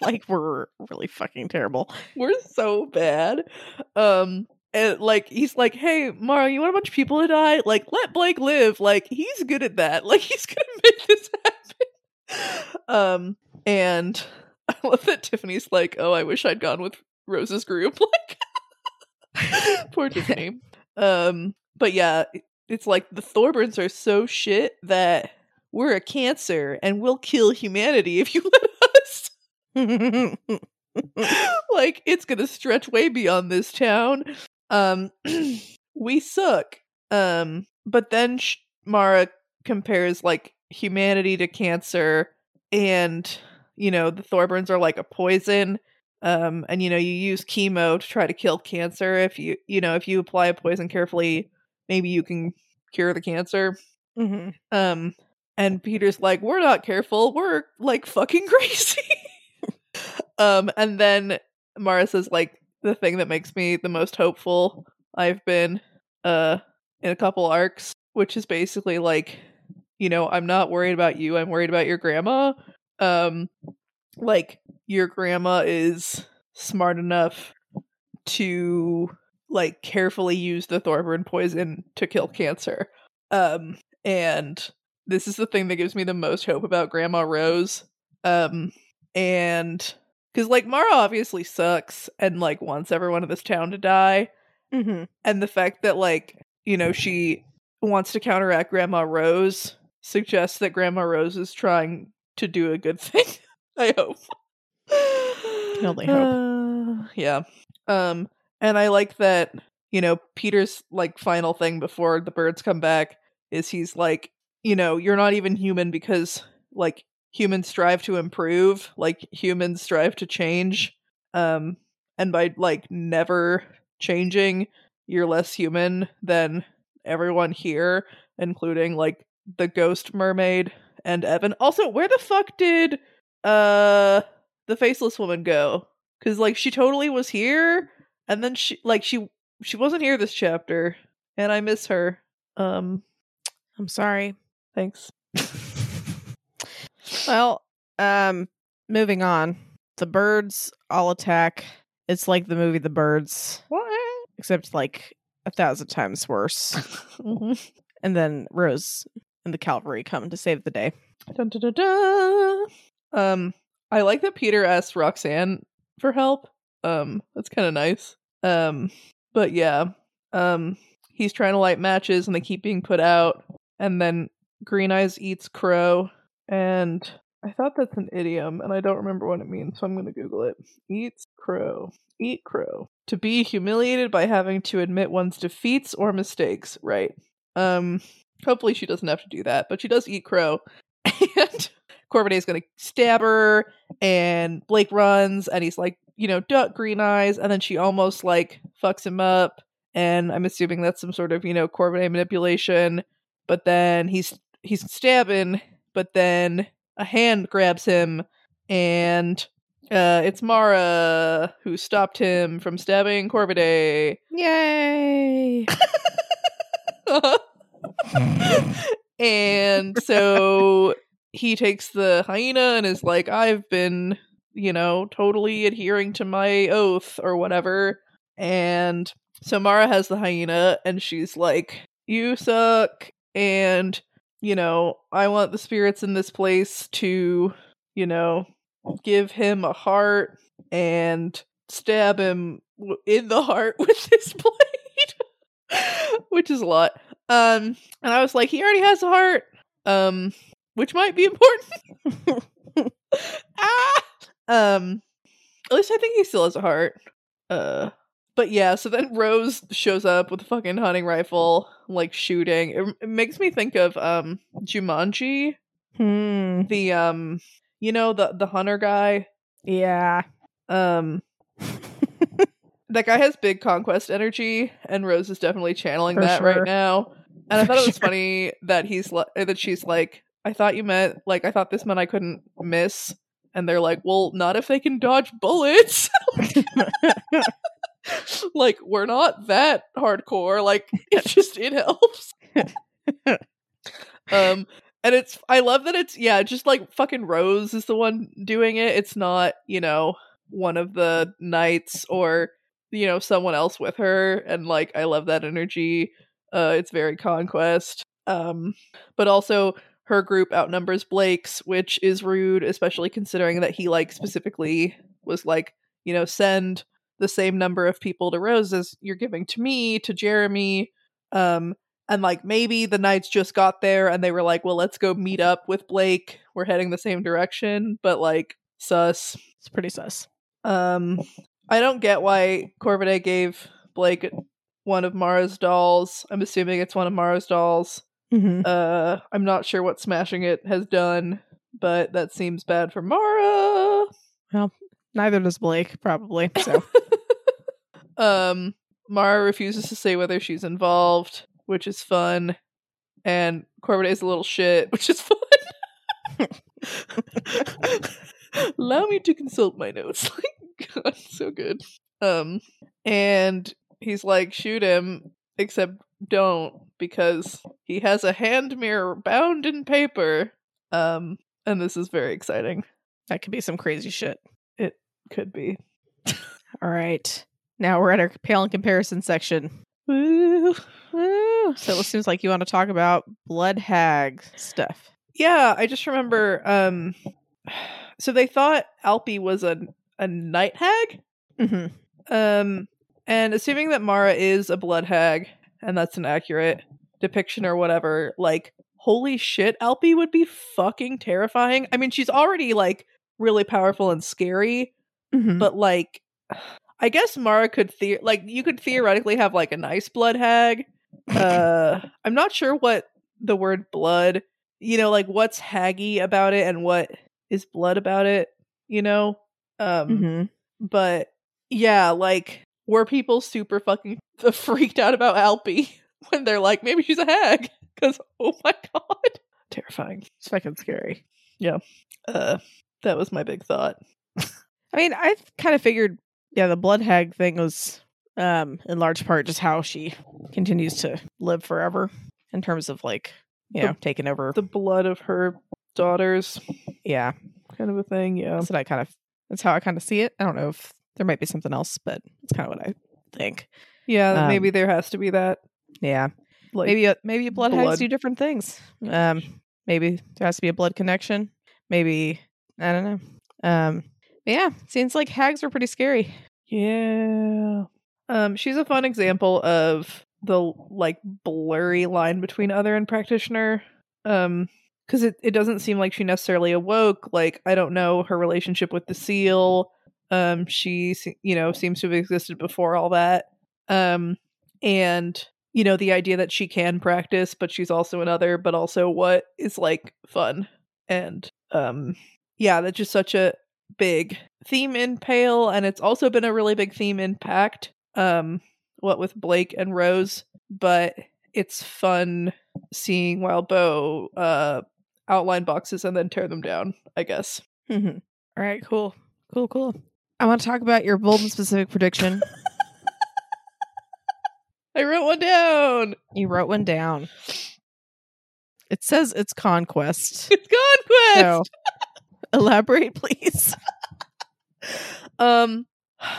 like, we're really fucking terrible. we're so bad. Um and like he's like, Hey Mara, you want a bunch of people to die? Like, let Blake live. Like, he's good at that. Like he's gonna make this happen. Um and I love that Tiffany's like, Oh, I wish I'd gone with Rose's group. Like poor Tiffany. Um but yeah, it's like the Thorburns are so shit that we're a cancer and we'll kill humanity if you let us like it's gonna stretch way beyond this town um we suck um but then Sh- mara compares like humanity to cancer and you know the thorburns are like a poison Um, and you know, you use chemo to try to kill cancer. If you you know, if you apply a poison carefully, maybe you can cure the cancer. Mm-hmm. Um, and Peter's like, "We're not careful. We're like fucking crazy." um, and then Mara says, "Like the thing that makes me the most hopeful I've been, uh, in a couple arcs, which is basically like, you know, I'm not worried about you. I'm worried about your grandma. Um, like your grandma is smart enough to like carefully use the Thorburn poison to kill cancer. Um, and this is the thing that gives me the most hope about Grandma Rose. Um, and because like Mara obviously sucks and like wants everyone in this town to die, Mm-hmm. and the fact that like you know she wants to counteract Grandma Rose suggests that Grandma Rose is trying to do a good thing. I hope. Can only hope. Uh, yeah. Um, and I like that you know Peter's like final thing before the birds come back is he's like you know you're not even human because like humans strive to improve like humans strive to change um and by like never changing you're less human than everyone here including like the ghost mermaid and evan. Also where the fuck did uh the faceless woman go? Because like she totally was here and then she like she she wasn't here this chapter and i miss her. Um I'm sorry. thanks Well, um, moving on. The birds all attack. It's like the movie The Birds, what except like a thousand times worse. Mhm. and then Rose and the cavalry come to save the day. Dun, dun, dun. Um, I like that Peter asked Roxanne for help. Um, that's kind of nice. Um, but yeah, um, he's trying to light matches and they keep being put out. And then Green Eyes eats crow, and I thought that's an idiom, and I don't remember what it means, so I'm gonna Google it. Eats crow. Eat crow. To be humiliated by having to admit one's defeats or mistakes. Right. Um. Hopefully she doesn't have to do that, but she does eat crow. And Corvidae is going to stab her, and Blake runs, and he's like, you know, duck green eyes, and then she almost like fucks him up. And I'm assuming that's some sort of, you know, Corvidae manipulation. But then he's he's stabbing, but then a hand grabs him, and uh, it's Mara who stopped him from stabbing Corvidae. Yay! and so he takes the hyena and is like, I've been, you know, totally adhering to my oath or whatever. And so Mara has the hyena and she's like, You suck. And, you know, I want the spirits in this place to, you know, give him a heart and stab him in the heart with this blade, which is a lot. Um, and I was like, he already has a heart, um, which might be important. ah, um, at least I think he still has a heart. Uh, but yeah, so then Rose shows up with a fucking hunting rifle, like shooting. It, it makes me think of um Jumanji, hmm. the um, you know the the hunter guy. Yeah. Um, that guy has big conquest energy, and Rose is definitely channeling For that sure. right now. And I thought it was sure. funny that he's li- that she's like, I thought you meant like I thought this meant I couldn't miss, and they're like, well, not if they can dodge bullets. like we're not that hardcore. Like it just it helps. um, and it's I love that it's yeah, just like fucking Rose is the one doing it. It's not you know one of the knights or you know someone else with her and like i love that energy uh it's very conquest um but also her group outnumbers blake's which is rude especially considering that he like specifically was like you know send the same number of people to rose as you're giving to me to jeremy um and like maybe the knights just got there and they were like well let's go meet up with blake we're heading the same direction but like sus It's pretty sus. um, I don't get why Corvidae gave Blake one of Mara's dolls. I'm assuming it's one of Mara's dolls. Mm-hmm. Uh, I'm not sure what smashing it has done, but that seems bad for Mara. Well, neither does Blake, probably. So um, Mara refuses to say whether she's involved, which is fun, and Corbett is a little shit, which is fun. Allow me to consult my notes. Like, God, so good. Um, and he's like, shoot him, except don't because he has a hand mirror bound in paper. Um, and this is very exciting. that could be some crazy shit. It could be. All right. Now we're at our pale in comparison section. Woo. Woo. So it seems like you want to talk about blood hag stuff. Yeah, I just remember. Um, so they thought Alpi was a a night hag. Mm-hmm. Um, and assuming that Mara is a blood hag, and that's an accurate depiction or whatever, like, holy shit, Alpi would be fucking terrifying. I mean, she's already like really powerful and scary, Mm-hmm. but like, I guess Mara could the like you could theoretically have like a nice blood hag. Uh, I'm not sure what the word blood, you know, like what's haggy about it and what is blood about it, you know. Um, mm-hmm. but yeah, like were people super fucking freaked out about Alpi when they're like, maybe she's a hag? Because oh my god, terrifying. It's fucking scary. Yeah. Uh, that was my big thought. I mean, I kind of figured, yeah, the blood hag thing was, um, in large part just how she continues to live forever in terms of like, you The- know, taking over. The blood of her daughters, yeah, kind of a thing. Yeah. that's what I kind of. That's how I kind of see it. I don't know if there might be something else, but it's kind of what I think. Yeah, Um, maybe there has to be that. Yeah, Like, maybe a, maybe blood, hags do different things. Um, maybe there has to be a blood connection. Maybe I don't know. Um, yeah, seems like hags are pretty scary. yeah. Um, she's a fun example of the like blurry line between other and practitioner. Um, because it, it doesn't seem like she necessarily awoke. Like, I don't know her relationship with the seal. Um, she, you know, seems to have existed before all that. Um, and you know, the idea that she can practice, but she's also another, but also what is like fun. And um, yeah, that's just such a big theme in Pale, and it's also been a really big theme in Pact. Um, what with Blake and Rose, but it's fun seeing Wildbow uh outline boxes and then tear them down. I guess. Mhm. All right, cool, cool, cool. I want to talk about your bold and specific prediction. I wrote one down. you wrote one down. It says it's conquest. It's conquest. So, elaborate, please. Um,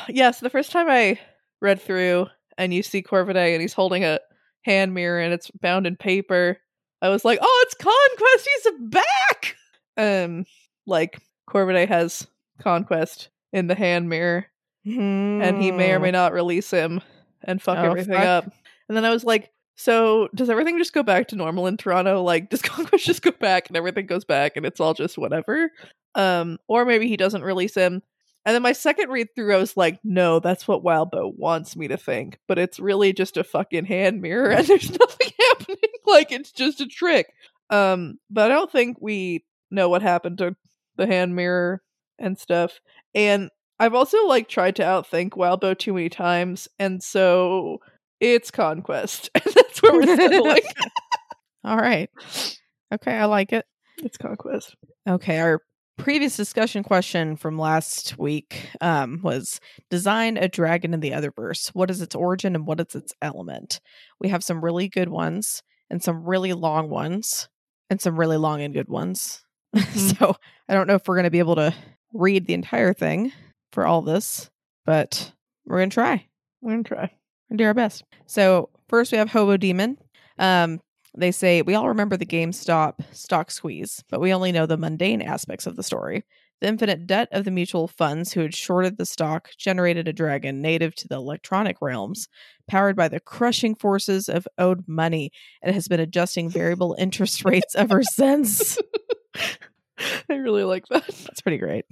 yeah. So the first time I read through, and you see Corvidae, and he's holding a hand mirror, and it's bound in paper. I was like, "Oh, it's Conquest! He's back!" Um, like Corvidae has Conquest in the hand mirror, and he may or may not release him and fuck Hmm. Oh, everything fuck. up. And then I was like, "So does everything just go back to normal in Toronto? Like, does Conquest just go back and everything goes back, and it's all just whatever?" Um, or maybe he doesn't release him. And then my second read through, I was like, no, that's what Wildbow wants me to think. But it's really just a fucking hand mirror and there's nothing happening. like it's just a trick. Um, but I don't think we know what happened to the hand mirror and stuff. And I've also like tried to outthink Wildbow too many times, and so it's conquest. Where we're settling. All right. Okay, I like it. it's conquest. Okay, our previous discussion question from last week um, was design a dragon in the otherverse. What is its origin and what is its element? We have some really good ones and some really long ones and some really long and good ones. Mhm. so I don't know if we're going to be able to read the entire thing for all this, but we're going to try We're gonna try. and do our best. So first we have Hobo Demon. Um, they say we all remember the GameStop stock squeeze, but we only know the mundane aspects of the story. The infinite debt of the mutual funds who had shorted the stock generated a dragon native to the electronic realms, powered by the crushing forces of owed money, and has been adjusting variable interest rates ever since. I really like that. That's pretty great.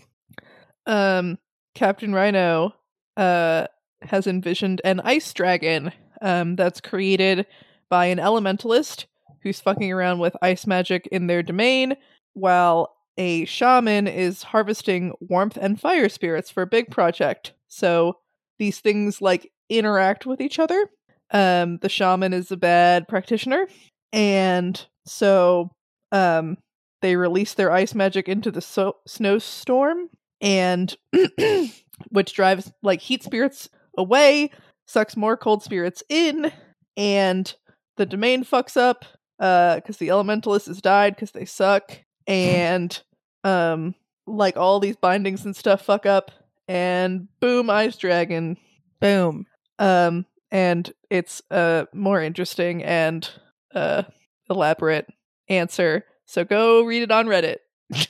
um captain rhino uh has envisioned an ice dragon um that's created by an elementalist who's fucking around with ice magic in their domain while a shaman is harvesting warmth and fire spirits for a big project. So these things like interact with each other. Um, the shaman is a bad practitioner, and so um, they release their ice magic into the so- snowstorm, and which drives like heat spirits away, sucks more cold spirits in, and the domain fucks up because uh, the elementalist has died because they suck, and um, like all these bindings and stuff fuck up, and boom, ice dragon, boom. Um, and it's a more interesting and uh elaborate answer. So go read it on Reddit.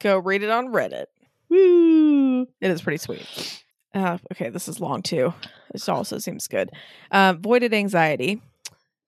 go read it on Reddit. Woo! It is pretty sweet. Uh, okay, this is long too. This also seems good. Uh, voided anxiety.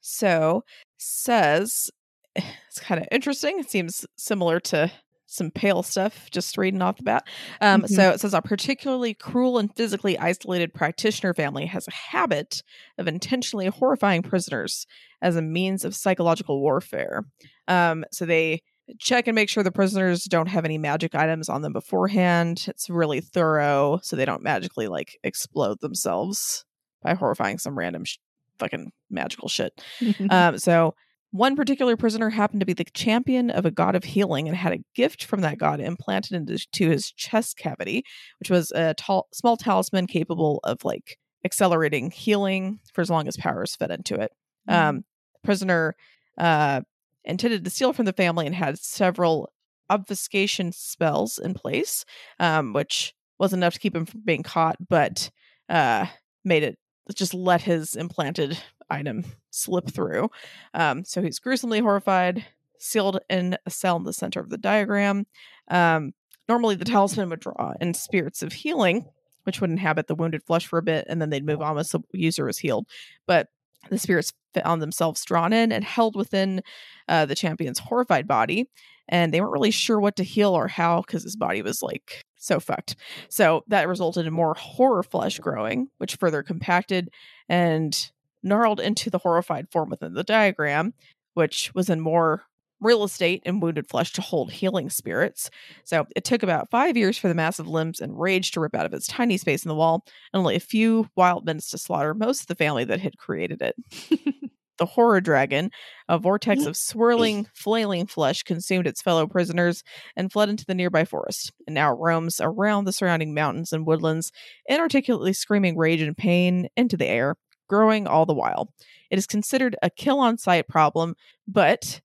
So says it's kind of interesting. It seems similar to some pale stuff just reading off the bat. Um, mm-hmm. So it says a particularly cruel and physically isolated practitioner family has a habit of intentionally horrifying prisoners as a means of psychological warfare. Um, so they check and make sure the prisoners don't have any magic items on them beforehand. It's really thorough, so they don't magically like explode themselves by horrifying some random sh- fucking magical shit. um, so one particular prisoner happened to be the champion of a god of healing and had a gift from that god implanted into his chest cavity, which was a tall, small talisman capable of like accelerating healing for as long as power is fed into it. Mm-hmm. Um, prisoner uh, intended to steal from the family and had several obfuscation spells in place, um, which was enough to keep him from being caught, but uh, made it just let his implanted item slip through. Um, so he's gruesomely horrified, sealed in a cell in the center of the diagram. Um, normally, the talisman would draw in spirits of healing, which would inhabit the wounded flesh for a bit, and then they'd move on once the user was healed. But the spirits found themselves drawn in and held within uh, the champion's horrified body, and they weren't really sure what to heal or how because his body was like so fucked. So that resulted in more horror flesh growing, which further compacted and gnarled into the horrified form within the diagram, which was in more real estate and wounded flesh to hold healing spirits. So it took about five years for the massive limbs and rage to rip out of its tiny space in the wall, and only a few wild minutes to slaughter most of the family that had created it. the horror dragon, a vortex of swirling, flailing flesh, consumed its fellow prisoners and fled into the nearby forest, and now roams around the surrounding mountains and woodlands, inarticulately screaming rage and pain into the air, growing all the while. It is considered a kill on sight problem, but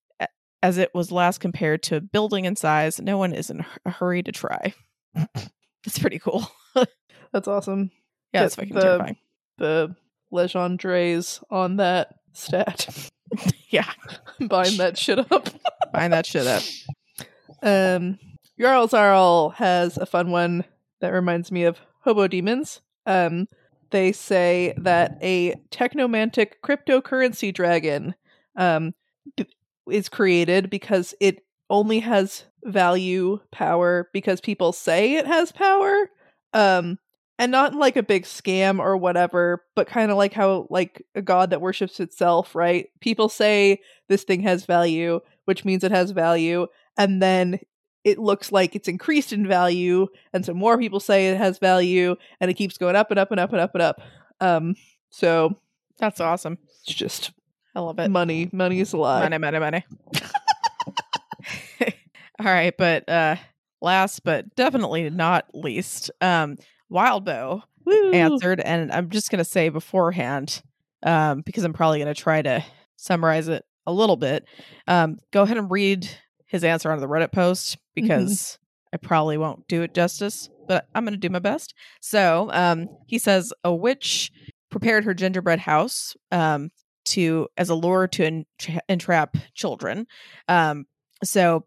as it was last compared to a building in size, no one is in a hurry to try. That's pretty cool. That's awesome. Yeah, it's fucking the, terrifying. The Legends on that stat. yeah. Buying that shit up. Buying that shit up. Um Jarl Zarl has a fun one that reminds me of Hobo Demons. Um they say that a technomantic cryptocurrency dragon um, is created because it only has value power because people say it has power um and not like a big scam or whatever but kind of like how like a god that worships itself right? People say this thing has value which means it has value and then it looks like it's increased in value and so more people say it has value and it keeps going up and up and up and up and up. Um so that's awesome. it's just i love it. money money is a lot. Money money money. All right but uh last but definitely not least um wildbow Woo! answered and i'm just gonna say beforehand um because i'm probably gonna try to summarize it a little bit um go ahead and read his answer on the Reddit post mm-hmm. because mm-hmm. I probably won't do it justice, but I'm going to do my best. So um, he says a witch prepared her gingerbread house um, to as a lure to entra- entrap children. Um, so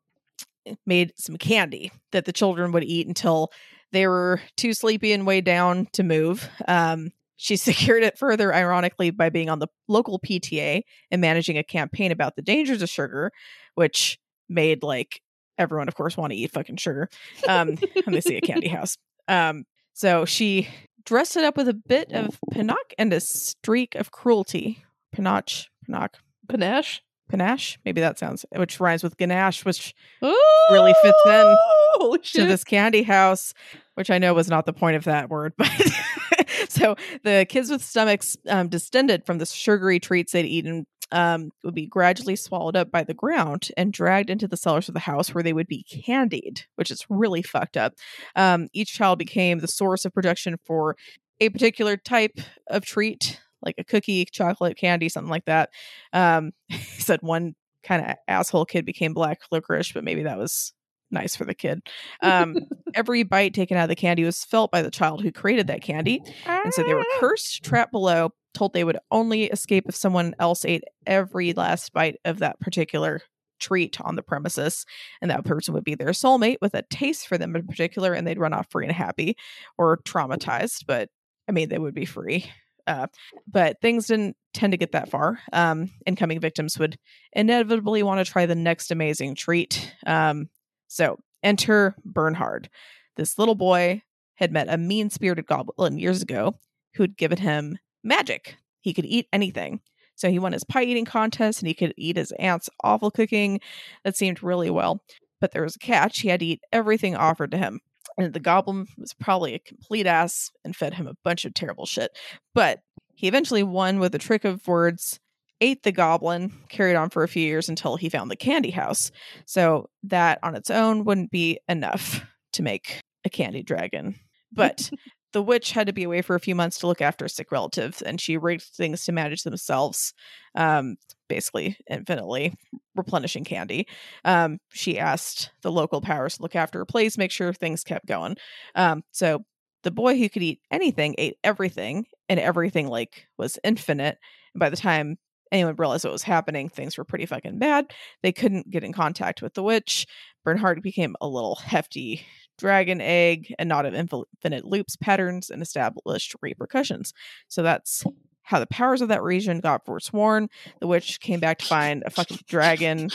made some candy that the children would eat until they were too sleepy and way down to move. Um, she secured it further, ironically, by being on the local PTA and managing a campaign about the dangers of sugar, which made like everyone, of course, want to eat fucking sugar um, when they see a candy house. Um, so she dressed it up with a bit of panache and a streak of cruelty. Panache, panache, panache, Ganache. Maybe that sounds, which rhymes with ganache, which really fits in to this candy house, which I know was not the point of that word, but so the kids with stomachs um, distended from the sugary treats they'd eaten um, would be gradually swallowed up by the ground and dragged into the cellars of the house where they would be candied, which is really fucked up. Um, each child became the source of production for a particular type of treat, like a cookie, chocolate, candy, something like that. Um, he said one kind of asshole kid became black licorice, but maybe that was nice for the kid. Um, every bite taken out of the candy was felt by the child who created that candy. And so they were cursed, trapped below, told they would only escape if someone else ate every last bite of that particular treat on the premises. And that person would be their soulmate with a taste for them in particular, and they'd run off free and happy or traumatized. But I mean, they would be free. Uh, but things didn't tend to get that far. Um, incoming victims would inevitably want to try the next amazing treat. Um, so enter Bernhard. This little boy had met a mean spirited goblin years ago who had given him magic. He could eat anything. So he won his pie eating contest and he could eat his aunt's awful cooking. That seemed really well. But there was a catch. He had to eat everything offered to him. And the goblin was probably a complete ass and fed him a bunch of terrible shit. But he eventually won with a trick of words, ate the goblin, carried on for a few years until he found the candy house. So that on its own wouldn't be enough to make a candy dragon. But the witch had to be away for a few months to look after a sick relative, and she rigged things to manage themselves, um, basically infinitely replenishing candy. Um, she asked the local powers to look after her place, make sure things kept going. Um, so the boy who could eat anything ate everything, and everything like was infinite. And by the time anyone realized what was happening, things were pretty fucking bad. They couldn't get in contact with the witch. Bernhard became a little hefty dragon egg and not of infinite loops, patterns, and established repercussions. So that's how the powers of that region got forsworn. The witch came back to find a fucking dragon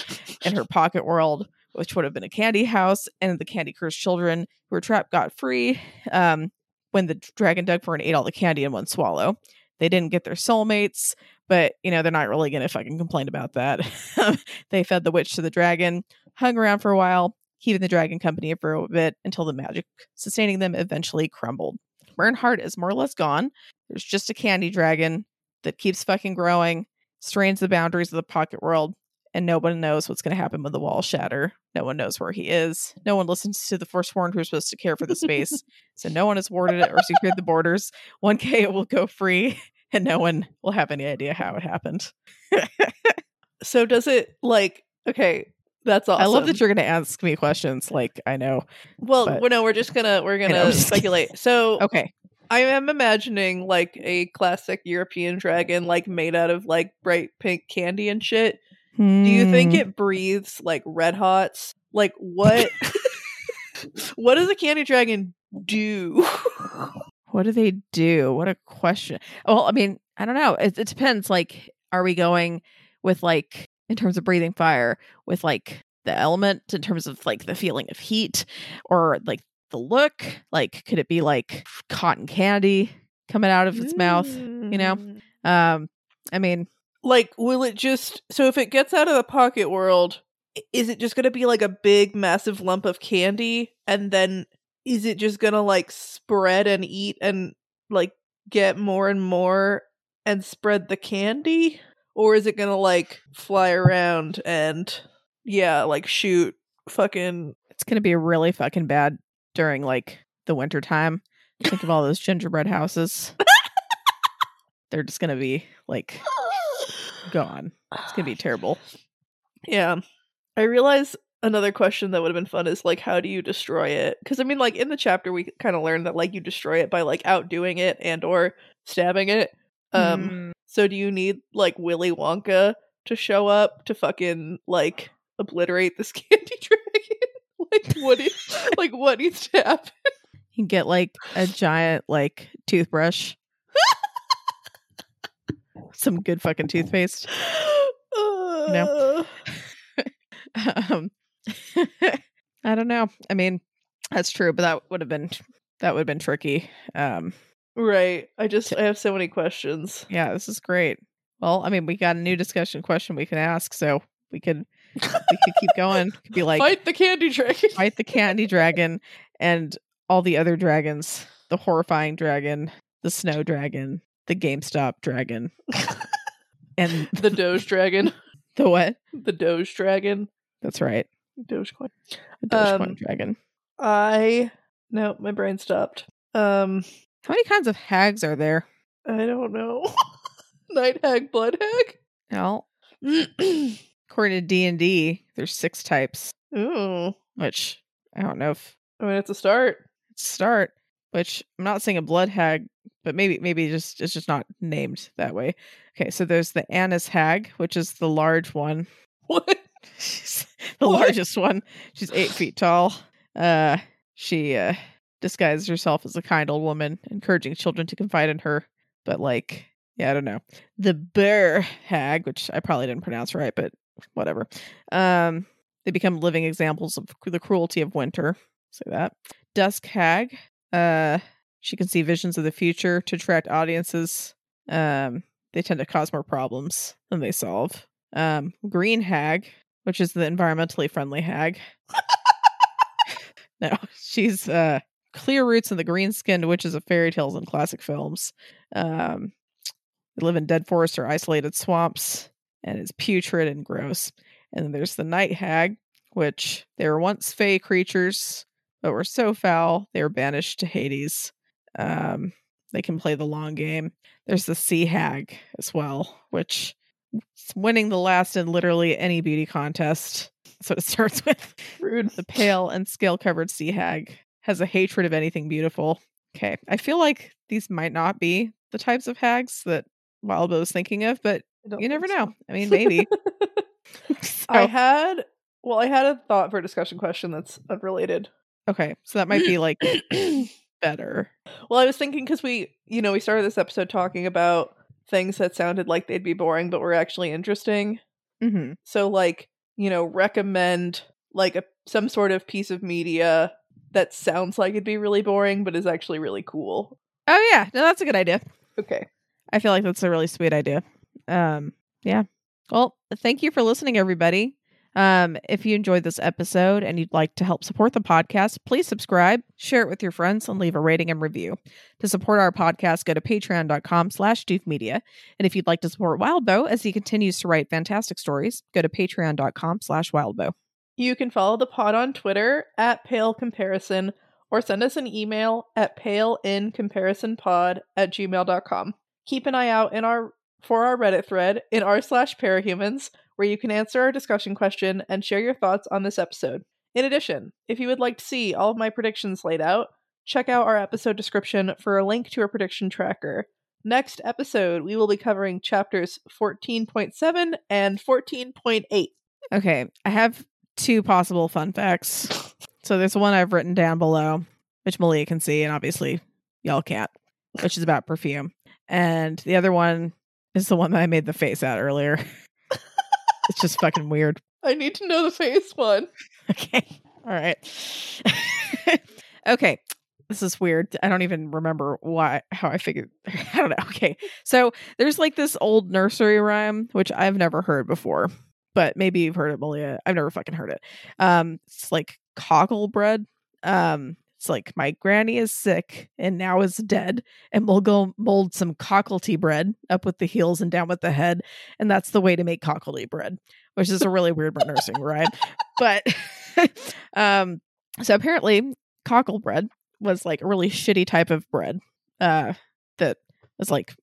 in her pocket world, which would have been a candy house, and the candy cursed children who were trapped got free um, when the dragon dug for and ate all the candy in one swallow. They didn't get their soulmates, but you know they're not really going to fucking complain about that. they fed the witch to the dragon, hung around for a while, keeping the dragon company for a bit until the magic sustaining them eventually crumbled. Bernhard is more or less gone. There's just a candy dragon that keeps fucking growing, strains the boundaries of the pocket world, and no one knows what's going to happen when the walls shatter. No one knows where he is. No one listens to the Forsworn who are supposed to care for the space. so no one has warded it or secured the borders. One K it will go free, and no one will have any idea how it happened. so does it like okay? That's awesome. I love that you're going to ask me questions. Like I know. Well, but- well, no, we're just gonna we're gonna I'm just kidding. speculate. So Okay. I am imagining like a classic European dragon, like made out of like bright pink candy and shit. Do you think Hmm. it breathes like red hots? Like what? what does a candy dragon do? What do they do? What a question. Well, I mean, I don't know. It, it depends. Like, are we going with like in terms of breathing fire with like the element in terms of like the feeling of heat or like the look? Like, could it be like cotton candy coming out of its mouth? You know? Mm. Um, I mean, Like, will it just so if it gets out of the pocket world, is it just gonna be like a big, massive lump of candy, and then is it just gonna like spread and eat and like get more and more and spread the candy, or is it gonna like fly around and yeah, like shoot fucking it's gonna be a really fucking bad during like the winter time. Think of all those gingerbread houses. They're just gonna be like gone. It's gonna be terrible. Yeah. I realize another question that would have been fun is like how do you destroy it? Cuz I mean like in the chapter we kind of learned that like you destroy it by like outdoing it and or stabbing it. Um Mm. so do you need like Willy Wonka to show up to fucking like obliterate this candy dragon? Like what is, like what needs to happen? You get like a giant like toothbrush. Some good fucking toothpaste. Uh, Um, I don't know. I mean, that's true, but that would have been that would have been tricky. Um, Right. I just I have so many questions. yeah, this is great. Well, I mean, we got a new discussion question we can ask, so we could we could keep going. Could be like Fight the candy dragon. fight the candy dragon and all the other dragons, the horrifying dragon, the snow dragon, the GameStop dragon, and the Doge dragon. the what? The Doge dragon. That's right, Dogecoin. Dogecoin Um, dragon. I no, my brain stopped. Um, How many kinds of hags are there? I don't know. Night hag, blood hag. Ooh, according to D and D, there's six types, I which I don't know if I mean it's a start. start. Which I'm not saying a blood hag, but maybe maybe just it's just not named that way. Okay, so there's the annis hag, which is the large one. What? She's the What? largest one. She's eight feet tall. Uh, she uh, disguises herself as a kind old woman, encouraging children to confide in her. But like, yeah, I don't know. The bheur hag, which I probably didn't pronounce right, but whatever. Um, they become living examples of the cruelty of winter. Say that. Dusk hag. Uh, she can see visions of the future to attract audiences. Um, they tend to cause more problems than they solve. Um, green hag, which is the environmentally friendly hag. no, she's uh clear roots in the green skinned witches of fairy tales and classic films. Um they live in dead forests or isolated swamps and is putrid and gross. And then there's the night hag, which they were once fey creatures, but were so foul they were banished to Hades. Um they can play the long game. There's the sea hag as well, which is winning the last in literally any beauty contest. So it starts with. Rude. The pale and scale covered sea hag has a hatred of anything beautiful. Okay. I feel like these might not be the types of hags that Wildbow is thinking of, but you never so. know. I mean, maybe. So- I had well, I had a thought for a discussion question that's unrelated. okay. So that might be like better. Well, I was thinking because we, you know, we started this episode talking about things that sounded like they'd be boring, but were actually interesting. hmm So, like, you know, recommend like a some sort of piece of media that sounds like it'd be really boring, but is actually really cool. Oh, yeah. No, that's a good idea. Okay. I feel like that's a really sweet idea. Um, yeah. Well, thank you for listening, everybody. Um, if you enjoyed this episode and you'd like to help support the podcast, please subscribe, share it with your friends, and leave a rating and review. To support our podcast, go to patreon.com slash media. And if you'd like to support Wildbow as he continues to write fantastic stories, go to patreon.com slash wildbow. You can follow the pod on Twitter at Pale Comparison or send us an email at paleincomparisonpod at gmail.com. Keep an eye out in our for our Reddit thread in r slash parahumans, where you can answer our discussion question and share your thoughts on this episode. In addition, if you would like to see all of my predictions laid out, check out our episode description for a link to a prediction tracker. Next episode, we will be covering chapters 14.7 and 14.8. Okay, I have two possible fun facts. So there's one I've written down below, which Malia can see, and obviously y'all can't, which is about perfume. And the other one is the one that I made the face at earlier. it's just fucking weird. I need to know the face one. Okay. All right. okay. This is weird. I don't even remember why how I figured I don't know. Okay. So there's like this old nursery rhyme which I've never heard before. But maybe you've heard it, Malia. I've never fucking heard it. Um it's like cockle bread. Um it's like my granny is sick and now is dead, and we'll go mold some cocklety bread up with the heels and down with the head, and that's the way to make cocklety bread, which is a really weird but nursing rhyme. But um, so apparently cockle bread was like a really shitty type of bread uh, that was like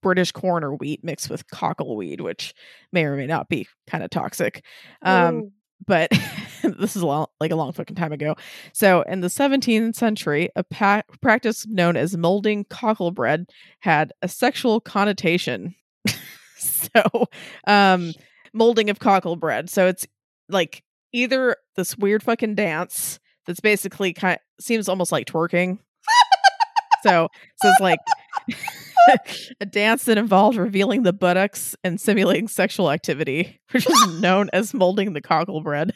British corn or wheat mixed with cockleweed, which may or may not be kind of toxic. Um, but this is a long, like a long fucking time ago. So, in the 17th century, a pa- practice known as molding cockle bread had a sexual connotation. so, um, molding of cockle bread. So it's like either this weird fucking dance that's basically kind of, seems almost like twerking. so, so it's like a dance that involved revealing the buttocks and simulating sexual activity, which is known as molding the cockle bread.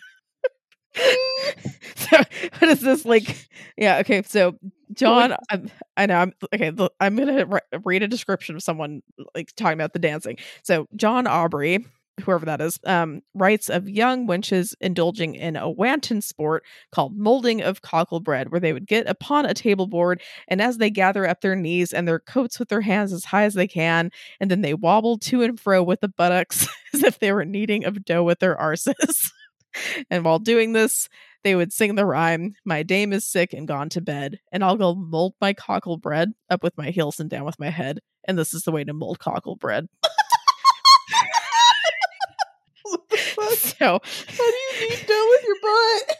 so what is this like? Yeah, okay. So John, I'm, I know. I'm okay. the- I'm gonna re- read a description of someone like talking about the dancing. So John Aubrey, whoever that is, um, writes of young wenches indulging in a wanton sport called molding of cockle bread, where they would get upon a table board, and as they gather up their knees and their coats with their hands as high as they can, and then they wobble to and fro with the buttocks as if they were kneading of dough with their arses. and while doing this, they would sing the rhyme, My dame is sick and gone to bed, and I'll go mold my cockle bread up with my heels and down with my head. And this is the way to mold cockle bread. what the fuck? So, How do you knead dough with your butt?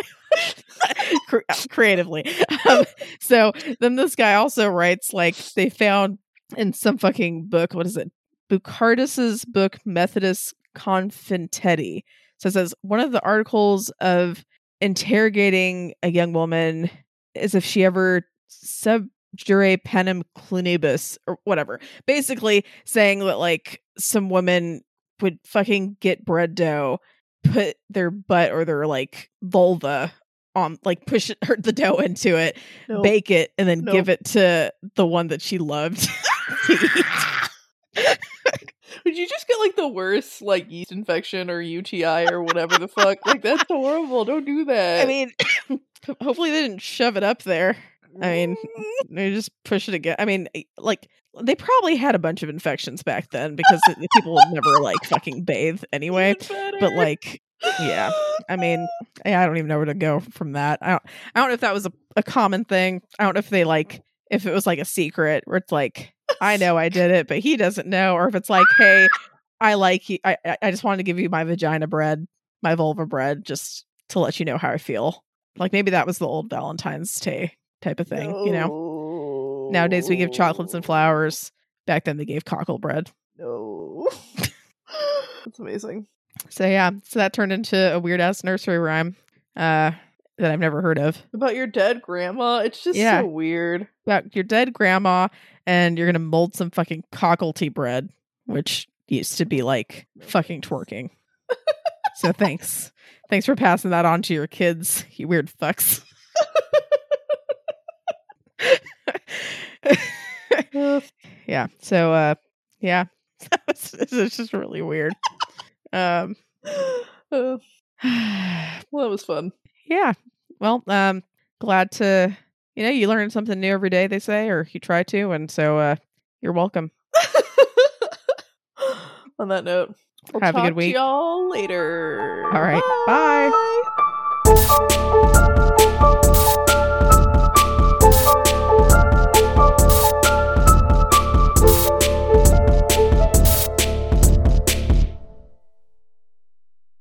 uh, creatively. Um, so then this guy also writes like they found in some fucking book, what is it? Burchardus's book Methodus Confitendi. So it says one of the articles of interrogating a young woman is if she ever sub jure panem clunibus or whatever. Basically saying that like some women would fucking get bread dough, put their butt or their like vulva on like push it, her the dough into it, No. bake it, and then give it to the one that she loved. to eat. Would you just get like the worst like yeast infection or UTI or whatever the fuck? Like that's horrible. Don't do that. I mean, hopefully they didn't shove it up there. I mean, they just push it again. I mean, eh, like they probably had a bunch of infections back then because the people would never like fucking bathe anyway. But like, yeah, I mean, yeah, I don't even know where to go from that. I don't, I don't know if that was a, a common thing. I don't know if they like if it was like a secret where it's like I know I did it, but he doesn't know, or if it's like, hey, I like you. I I- just wanted to give you my vagina bread, my vulva bread, just to let you know how I feel. Like maybe that was the old Valentine's Day type of thing, you know. Nowadays we give chocolates and flowers. Back then they gave cockle bread. No. That's amazing. So yeah, so that turned into a weird ass nursery rhyme uh that I've never heard of. About your dead grandma, it's just Yeah. so weird. About your dead grandma and you're gonna mold some fucking cocklety bread, which used to be like fucking twerking. so thanks. Thanks for passing that on to your kids, you weird fucks. Yeah. So uh yeah. it's it's just really weird. Um uh, well, that was fun. Yeah. Well, um glad to you know, you learn something new every day, they say, or you try to, and so uh you're welcome. On that note, we'll Have a good talk to week. y'all later. All right. Bye.